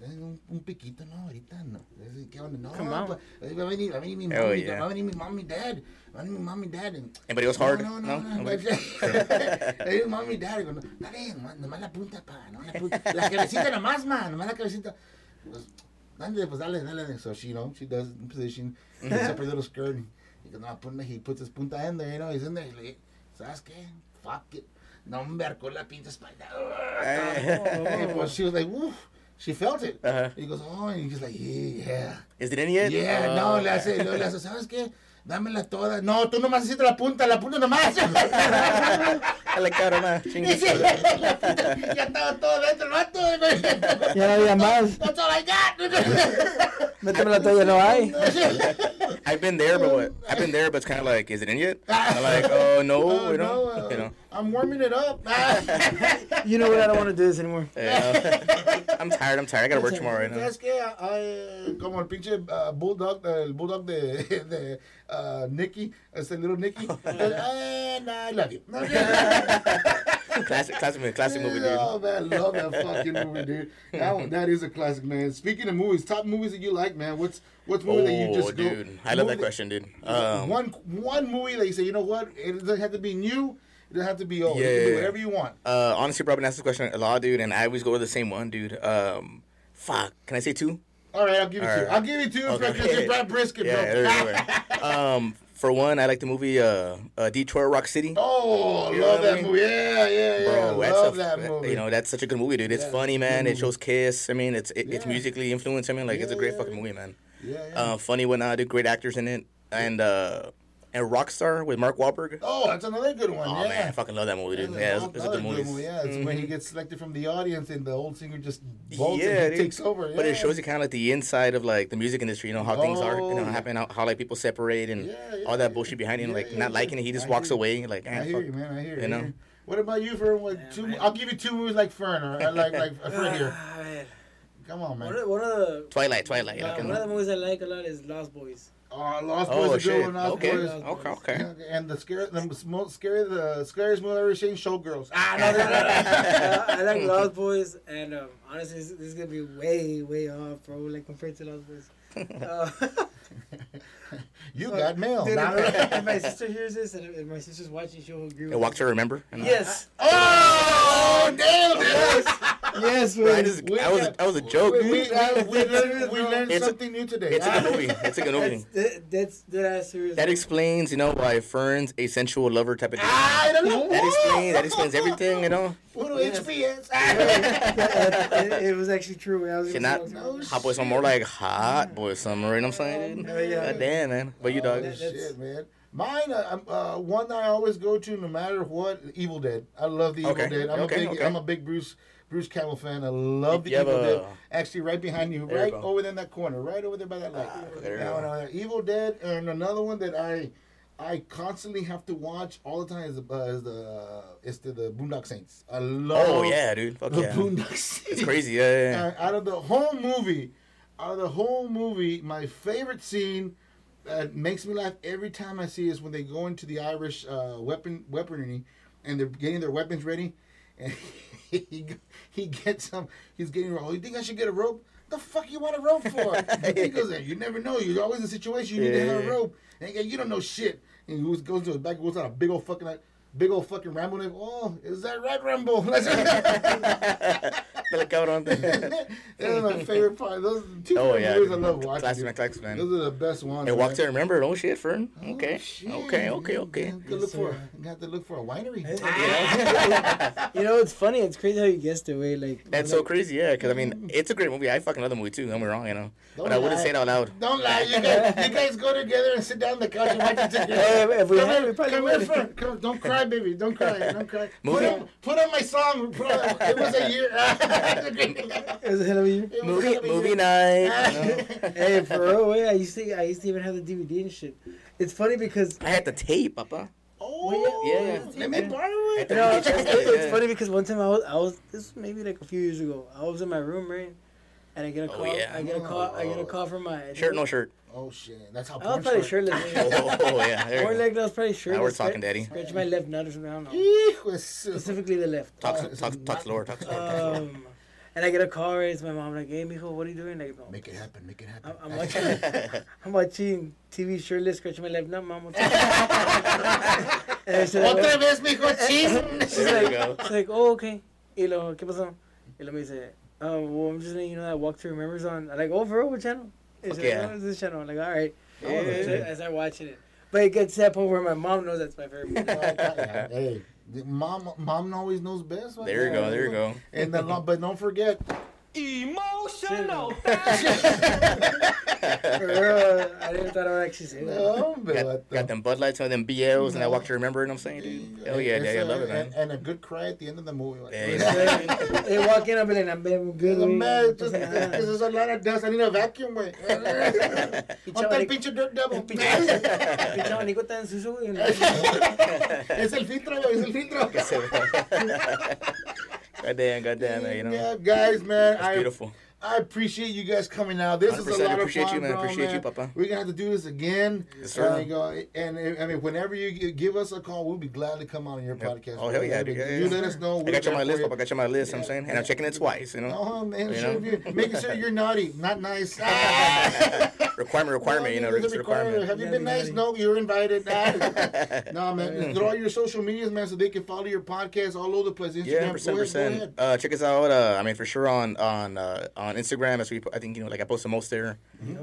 un, un piquito, no, ahorita no. ¿Qué onda? No, Come on. pa- va a venir, va a venir mi Oh, mami, yeah. va a venir mi mom and dad, va a venir mi mom and dad. And, but it was hard, No, no, no? no. no. Mi mom y dad, no, dale, nomás, la punta, pa, nomás la punta. La cabecita nomás, man, nomás la cabecita. Pues, dale, pues dale, dale. So she, you know, she does in position, Mm-hmm. picks up her little skirt, and he goes, no, ponme, he puts his punta in there, you know, he's in there, he's like, ¿sabes qué? Fuck it. No me arcó la pinta espalda. And, pues, she was like, woof. She felt it. Uh-huh. He goes, oh, and he's like, yeah. Is it in yet? Yeah, Uh, no, le hace, luego le hace, ¿sabes qué? Dámela toda. No, tú nomás hiciste la punta, la punta nomás. I like that, man. Dice, la punta, ya estaba todo dentro el vato. Ya no había más. That's all I got. Méteme la toalla, no hay. I've been there, but what? I've been there, but it's kind of like, is it in yet? I'm like, oh no, Oh, you know, no, uh, you know. I'm warming it up. You know what? I don't want to do this anymore. Yeah. I'm tired. I'm tired. I gotta work tomorrow right now. ¿Sabes qué? Ay, como el pinche uh, bulldog, el bulldog de, de uh, Nicky, este little Nicky. And I love you. Classic, classic, movie, classic movie, dude. Oh man, I love that fucking movie, dude. That one, that is a classic, man. Speaking of movies, top movies that you like, man. What's what's movie that you Oh, just go? dude, I love movie that question, dude. Um, one one movie that you say, you know what? It doesn't have to be new. It doesn't have to be old. you can Yeah. do whatever you want. Uh, honestly, been asked this question a lot, dude, and I always go with the same one, dude. Um, fuck, can I say two? All right, I'll give you All two. right. I'll give you two Okay. because you're Brad Brisket, Yeah, bro. um, for one, I like the movie uh, uh, Detroit Rock City. oh, You love what I that mean? movie. Yeah, yeah, yeah. Bro, that's love a, that movie. You know, that's such a good movie, dude. It's Yeah, funny, man. It shows Kiss. I mean, it's it, it's musically influenced. I mean, like it's a great yeah, fucking yeah. movie, man. yeah, yeah. Uh, funny when I did great actors in it, and uh, and Rockstar with Mark Wahlberg. oh, that's another good one. Oh yeah. man, I fucking love that movie, dude. That's Yeah, it's, it's a good movie. movie. Yeah, it's when he Mhm. gets selected from the audience and the old singer just bolts yeah, and he takes over. But it shows you kind of like the inside of like the music industry, you know how things are, you know, Oh, happen, how, how like people separate and Yeah, yeah, all that yeah. bullshit behind him. Yeah, like yeah, not yeah. liking it. He just I walks away, like, I ah, hear fuck. you, man. I hear you. You know? hear. What about you, Fern? What, Yeah, two, man. I'll give you two movies like Fern or I like like Fern here. Ah. Come on, One man. of, one of the Twilight, Twilight. uh, one of the movies I like a lot is Lost Boys. Oh, Lost oh Boys are shit. good. one, Lost Okay, Boys. okay, okay. And the scary, the most scary, the scariest movie I've ever seen, Showgirls. Ah, no, no, no, no. uh, I like Lost Boys, and um, honestly, this, this is gonna be way, way off, bro. Like compared to Lost Boys. Uh, You got mail. Dude, Nah, if, nah. if my sister hears this and if my sister's watching, she'll agree with It walk me. to remember. And, Yes, Oh, damn, dude. yes, I man. just, We I was, got- that was a joke. We, dude. we, we learned, we learned It's a- something new today. It's a good movie. It's a good movie. That's that, that's that serious. That explains, you know, why Fern's a sensual lover type of thing. I don't know. That explains, that explains everything, you know. Puro Yes. HBS. it, it was actually true. I was Should not, say no something. hot boy some more like hot boy summer, you know what I'm saying? Oh, yeah. God damn, man. But you, dog. Oh, That- shit, man. Mine, uh, uh, one that I always go to, no matter what. Evil Dead. I love the Evil Okay, Dead. I'm okay, a big, okay. I'm a big Bruce Bruce Campbell fan. I love the You Evil Dead. Actually, right behind you, There you right go. over there in that corner, right over there by that light. there you That go. one. Evil Dead, and another one that I, I constantly have to watch all the time is, the- uh, is the is the, the Boondock Saints. I love. Oh, yeah, dude. Fuck The yeah. Boondock Saints. It's crazy, yeah, yeah, yeah. Uh, out of the whole movie, out of the whole movie, my favorite scene that makes me laugh every time I see is when they go into the Irish uh, weapon weaponry and they're getting their weapons ready, and he he gets some. He's getting. Oh, you think I should get a rope? The fuck you want a rope for? he goes, you never know. You're always in a situation you need to have a rope. And goes, you don't know shit. And he goes, to his back, goes out a big old fucking, big old fucking Rambo. And they go, oh, is that right, Rambo? Te la cabrón. That's my favorite part. Those two Oh, favorite yeah. movies I love watching. Classic, dude. man. Those are the best ones. Hey, walk to man. remember. Oh, shit, Fern. Oh, Okay. shit. Okay, okay, okay. You gotta look for. sir. You have to look for a winery. Ah. you know, it's funny. It's crazy how you guessed it. Way like That's so crazy, yeah. Because I mean, mm. it's a great movie. I fucking love the movie too. Don't be wrong, you know. Don't but I wouldn't say it out loud. Don't lie. You guys, you guys go together and sit down on the couch and watch it together. Hey, if we come here, we come here, would. friend. Come, don't cry, baby. Don't cry. Don't cry. Put on, put on my song. Put on, it was a year. It was a hell of a year. Movie, a movie year. night. Hey, for real, way I used to, I used to even have the DVD and shit. It's funny because I had the tape, papa. Oh, Yeah, yeah. Let me borrow it. you know, it's funny because one time I was, I was, this was maybe like a few years ago. I was in my room, right, and I get a call. Oh, call. yeah. I get a call. I get a oh. call from my Shirt, no shirt. Oh shit, that's how. I was probably shirtless. Oh, yeah. There Or you like I was probably shirtless. Now we're talking, Daddy. Scratch my left nut or something. I don't know. Hijo Specifically the left. Talk, Uh, talk, talk slower. Talk slower. Talk slower. Um, And I get a call, right? It's my mom, like, hey, mijo, what are you doing? Like, no. Make it happen. Make it happen. I'm, I'm watching, I'm watching TV shirtless, scratching my left. No, mom. and she's like, Otra vez, mijo, cheese. she's There you like, go. she's like, oh, okay. Y lo, ¿qué pasó? Y lo me dice, oh, well, I'm just letting you know that Walk to Remembers on. I'm like, oh, for real, what channel? He Fuck said, yeah. oh, it's this channel. I'm like, all right. Yeah, that's it. I start watching it. But it gets to that point where my mom knows that's my favorite movie. hey, mom, mom always knows best. There you go. There you go. And the, but don't forget, Emotional. For I didn't thought I would actually say that. no, but Got, got them Bud Lights, some of them BLs, and I walk to remember. You know what I'm saying, dude? Hell yeah, It's yeah, I a- love it, man. And, and a good cry at the end of the movie. Like, Yeah, yeah. They walk in, I'm like, I'm good. The güey. man, just, because there's a lot of dust. I need a vacuum, güey. Ponte el pinche dirt devil. Pinche abanico tan sucio, güey. es el filtro, güey, es el filtro. goddamn, goddamn, man, you know. Yeah, guys, man. That's I, beautiful. I appreciate you guys coming out. This is a 100% lot of appreciate fun, you, man. bro, Appreciate you, Papa. We're gonna have to do this again. Yes, sir. Go, and uh, I mean, whenever you give us a call, we'll be glad to come out on your podcast. Oh, hell yeah, dude. Yeah, You yeah. let us know. I got you on my list, Papa. I got you on my list, I'm saying. And I'm checking it twice, you know. Oh man, You know? you making sure you're naughty, not nice. requirement, requirement, you know, it's a requirement. Have you been nice? No, you're invited. no, man. Throw all your social medias, man, so they can follow your podcast all over the place. Instagram, Yeah, percent percent. Uh, check us out. Uh, I mean, for sure on on uh, on Instagram, as we I think you know, like I post the most there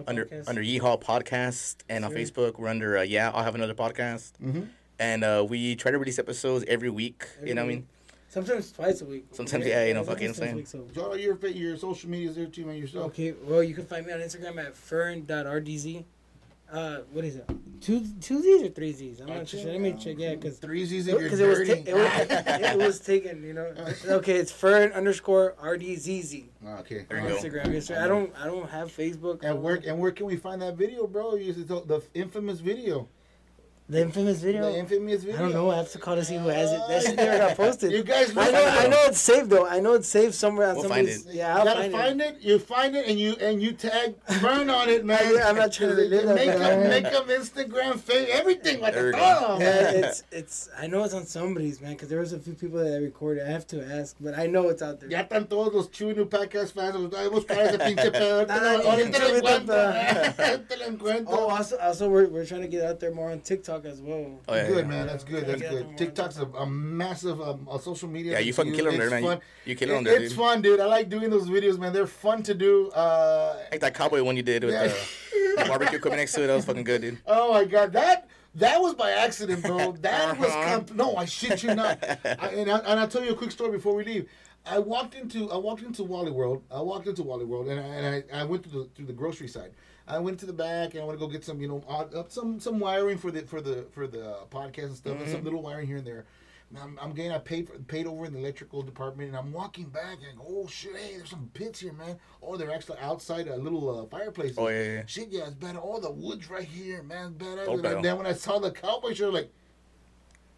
under Podcast. under YIHA Podcast, and on Facebook we're under uh, Yeah, I'll have another podcast, Mm-hmm. and uh, we try to release episodes every week. Every you know what I mean? Sometimes twice a week. Sometimes, yeah, you know, sometimes fucking twice a insane. week, so- So all your fa- your social medias there too, man. Yourself. Okay, well, you can find me on Instagram at fern.rdz. Uh, what is it? Two two Z's or three Z's? I'm not sure. Let me check. Yeah, because Three Z's if you're because it was, dirty. ta- it, was, it was taken. You know. Okay, it's fern underscore rdzz okay. There on you go. Instagram. Yes, sir. I don't I don't have Facebook. At work. and where can we find that video, bro? You used to tell- the infamous video. The infamous video. The infamous video. I don't know. I have to call to see who has it. That shit never got posted. You guys I know. I know it's saved though. I know it's saved somewhere on We'll find it. Yeah, I'll gotta find, find it. it. You find it and you and you tag Burn on it, man. Yeah, I'm not trying to relive that, make but them I- make them Instagram, face, everything like There a we Yeah, it's it's. I know it's on somebody's man because there was a few people that I recorded. I have to ask, but I know it's out there. Ya están todos los Chew and Ew Podcast fans. Los voy a buscar ese pinche pedo. Nah, nah, Ahorita lo ahorita encuentro. ahorita. Ahorita lo encuentro. Oh, also, also we're, we're trying to get out there more on TikTok as well. Oh yeah, good yeah. man, that's good. That's Yeah, good. yeah. TikTok's a, a massive um, a social media. Yeah, you to fucking use. kill 'em there, man. You- fun. you kill 'em It- there, It's dude. fun, dude. I like doing those videos, man. They're fun to do. Uh, Like that cowboy one you did with Yeah. the, the barbecue equipment next to it. That was fucking good, dude. oh my god, that that was by accident, bro. That was Uh-huh. comp- no, I shit you not. I, and, I, and I'll tell you a quick story before we leave. I walked into I walked into Wally World. I walked into Wally World, and I, and I, I went to the through the grocery side. I went to the back and I want to go get some, you know, odd, some some wiring for the for the for the uh, podcast and stuff, and some little wiring here and there. And I'm, I'm getting I paid for, paid over in the electrical department, and I'm walking back and I go, oh shit, hey, there's some pits here, man. Oh, they're actually outside a little uh, fireplace. Oh, yeah, yeah. Shit, yeah, it's better. All the woods right here, man. Oh, and better. then when I saw the cowboy shirt, like.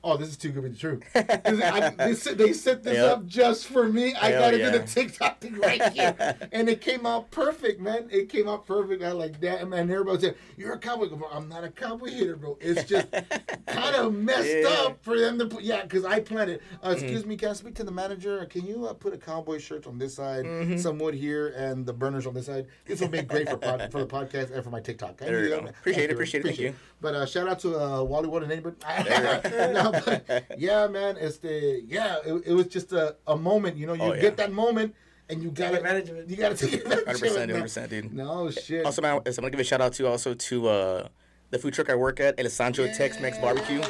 Oh, this is too good to be true. I, they, set, they set this Yep. up just for me. I Hell gotta yeah. do the TikTok thing right here, and it came out perfect, man. It came out perfect. I like that, man. Everybody said, "You're a cowboy." Bro, I'm not a cowboy hater, bro. It's just kind of messed Yeah. Mm-hmm. up for them to put. Yeah, because I planned it. Uh, excuse me, can I speak to the manager? Can you uh, put a cowboy shirt on this side, Mm-hmm. some wood here, and the burners on this side? This will be great for pod, for the podcast and for my TikTok. There you go. Appreciate it, appreciate it, thank you. But uh, shout out to uh, Wally and. There no, but, yeah, man. It's the yeah. It, it was just a, a moment. You know, you Oh, yeah. get that moment, and you gotta advantage it. You gotta take advantage it. 100%, dude. No shit. Also, man, I'm gonna give a shout out to also to uh, the food truck I work at, El Sancho Tex-Mex Barbecue.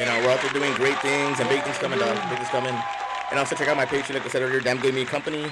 And uh, we're out there doing great things and big things coming, dog. Big things coming. And also check out my Patreon, like I said earlier, Damn Good Meat Company.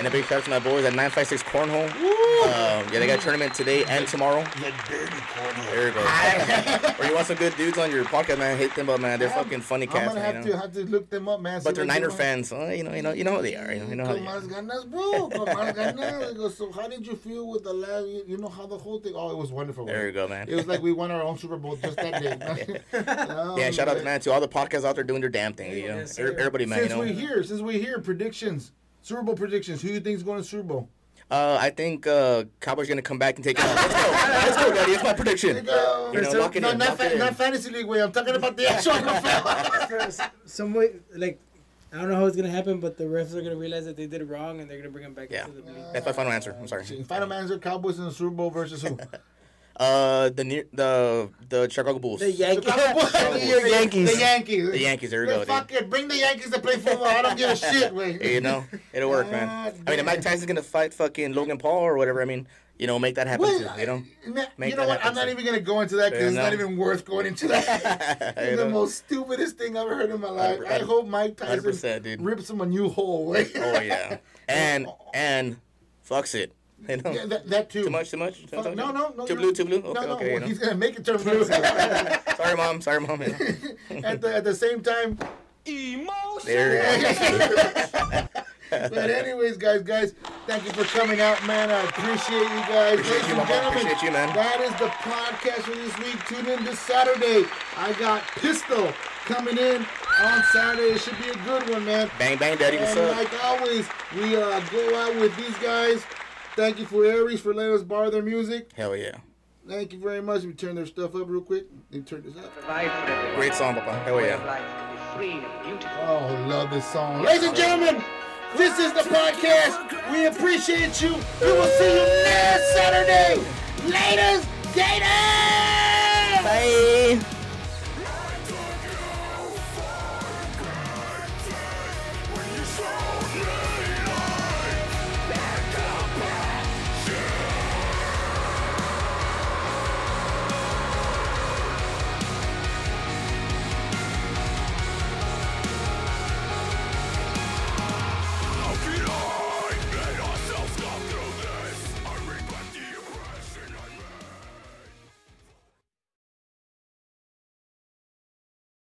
And a big shout out to my boys at 956 Cornhole. Um, yeah, they got a tournament today and tomorrow. You dirty corner. There you go. or you want some good dudes on your podcast, man? Hit them up, man. They're fucking funny I'm cats, gonna man. have You to know? have to look them up, man. But they're Niner fans. Uh, you know, you know, you know how they are. You know, you know how they are. ganas, bro. Ganas. So how did you feel with the last? You, you know how the whole thing? Oh, it was wonderful. There you go, man. It was like we won our own Super Bowl just that day. Um, Yeah, shout out, to man, to all the podcasts out there doing their damn thing. You know, Yes, everybody, man. You Since know, we're here, since we're here, predictions. Super Bowl predictions. Who do you think is going to Super Bowl? Uh, I think uh, Cowboys gonna come back and take it off. Let's go, let's go, Daddy. It's my prediction. Go. You know, lock it no, in, not, lock fa- it in. not fantasy league way. I'm talking about the actual NFL. some way like I don't know how it's gonna happen, but the refs are gonna realize that they did it wrong and they're gonna bring him back Yeah. into the league. That's my final answer. I'm sorry. Final answer: Cowboys in the Super Bowl versus who? Uh, the near the the Chicago Bulls. The Yankees. Your Yankees. The Yankees. The Yankees, there we go, dude. Fuck it. Bring the Yankees to play football. I don't give a shit. Wait. you know, it'll work, man. God I mean, if Mike Tyson's gonna fight fucking Logan Paul or whatever, I mean, you know, make that happen Well, too. You know, Make you know that what? happen I'm not too. even gonna go into that because it's not even worth going into that. It's the know? most stupidest thing I've ever heard in my life. I hope Mike Tyson dude. rips him a new hole. Oh yeah, and and fucks it. You know, Yeah, that, that too. too much, too much. Too much? no, no, no. Too blue, too blue. Okay, no, no. okay. know. He's gonna make it turn blue. Sorry, mom. Sorry, mom. at the at the same time. Emotional. There. But anyways, guys, guys, thank you for coming out, man. I appreciate you guys. Appreciate Ladies you, and gentlemen, Appreciate you, man. that is the podcast for this week. Tune in this Saturday. I got Pistol coming in on Saturday. It should be a good one, man. Bang bang, daddy. What's And up? like always, we uh, go out with these guys. Thank you for Aries for letting us borrow their music. Hell yeah. Thank you very much. We turn their stuff up real quick. They turn this up. Great song, Papa. Hell yeah. Oh, love this song. Ladies and gentlemen, this is the podcast. We appreciate you. We will see you next Saturday. Laters, Gators! Bye.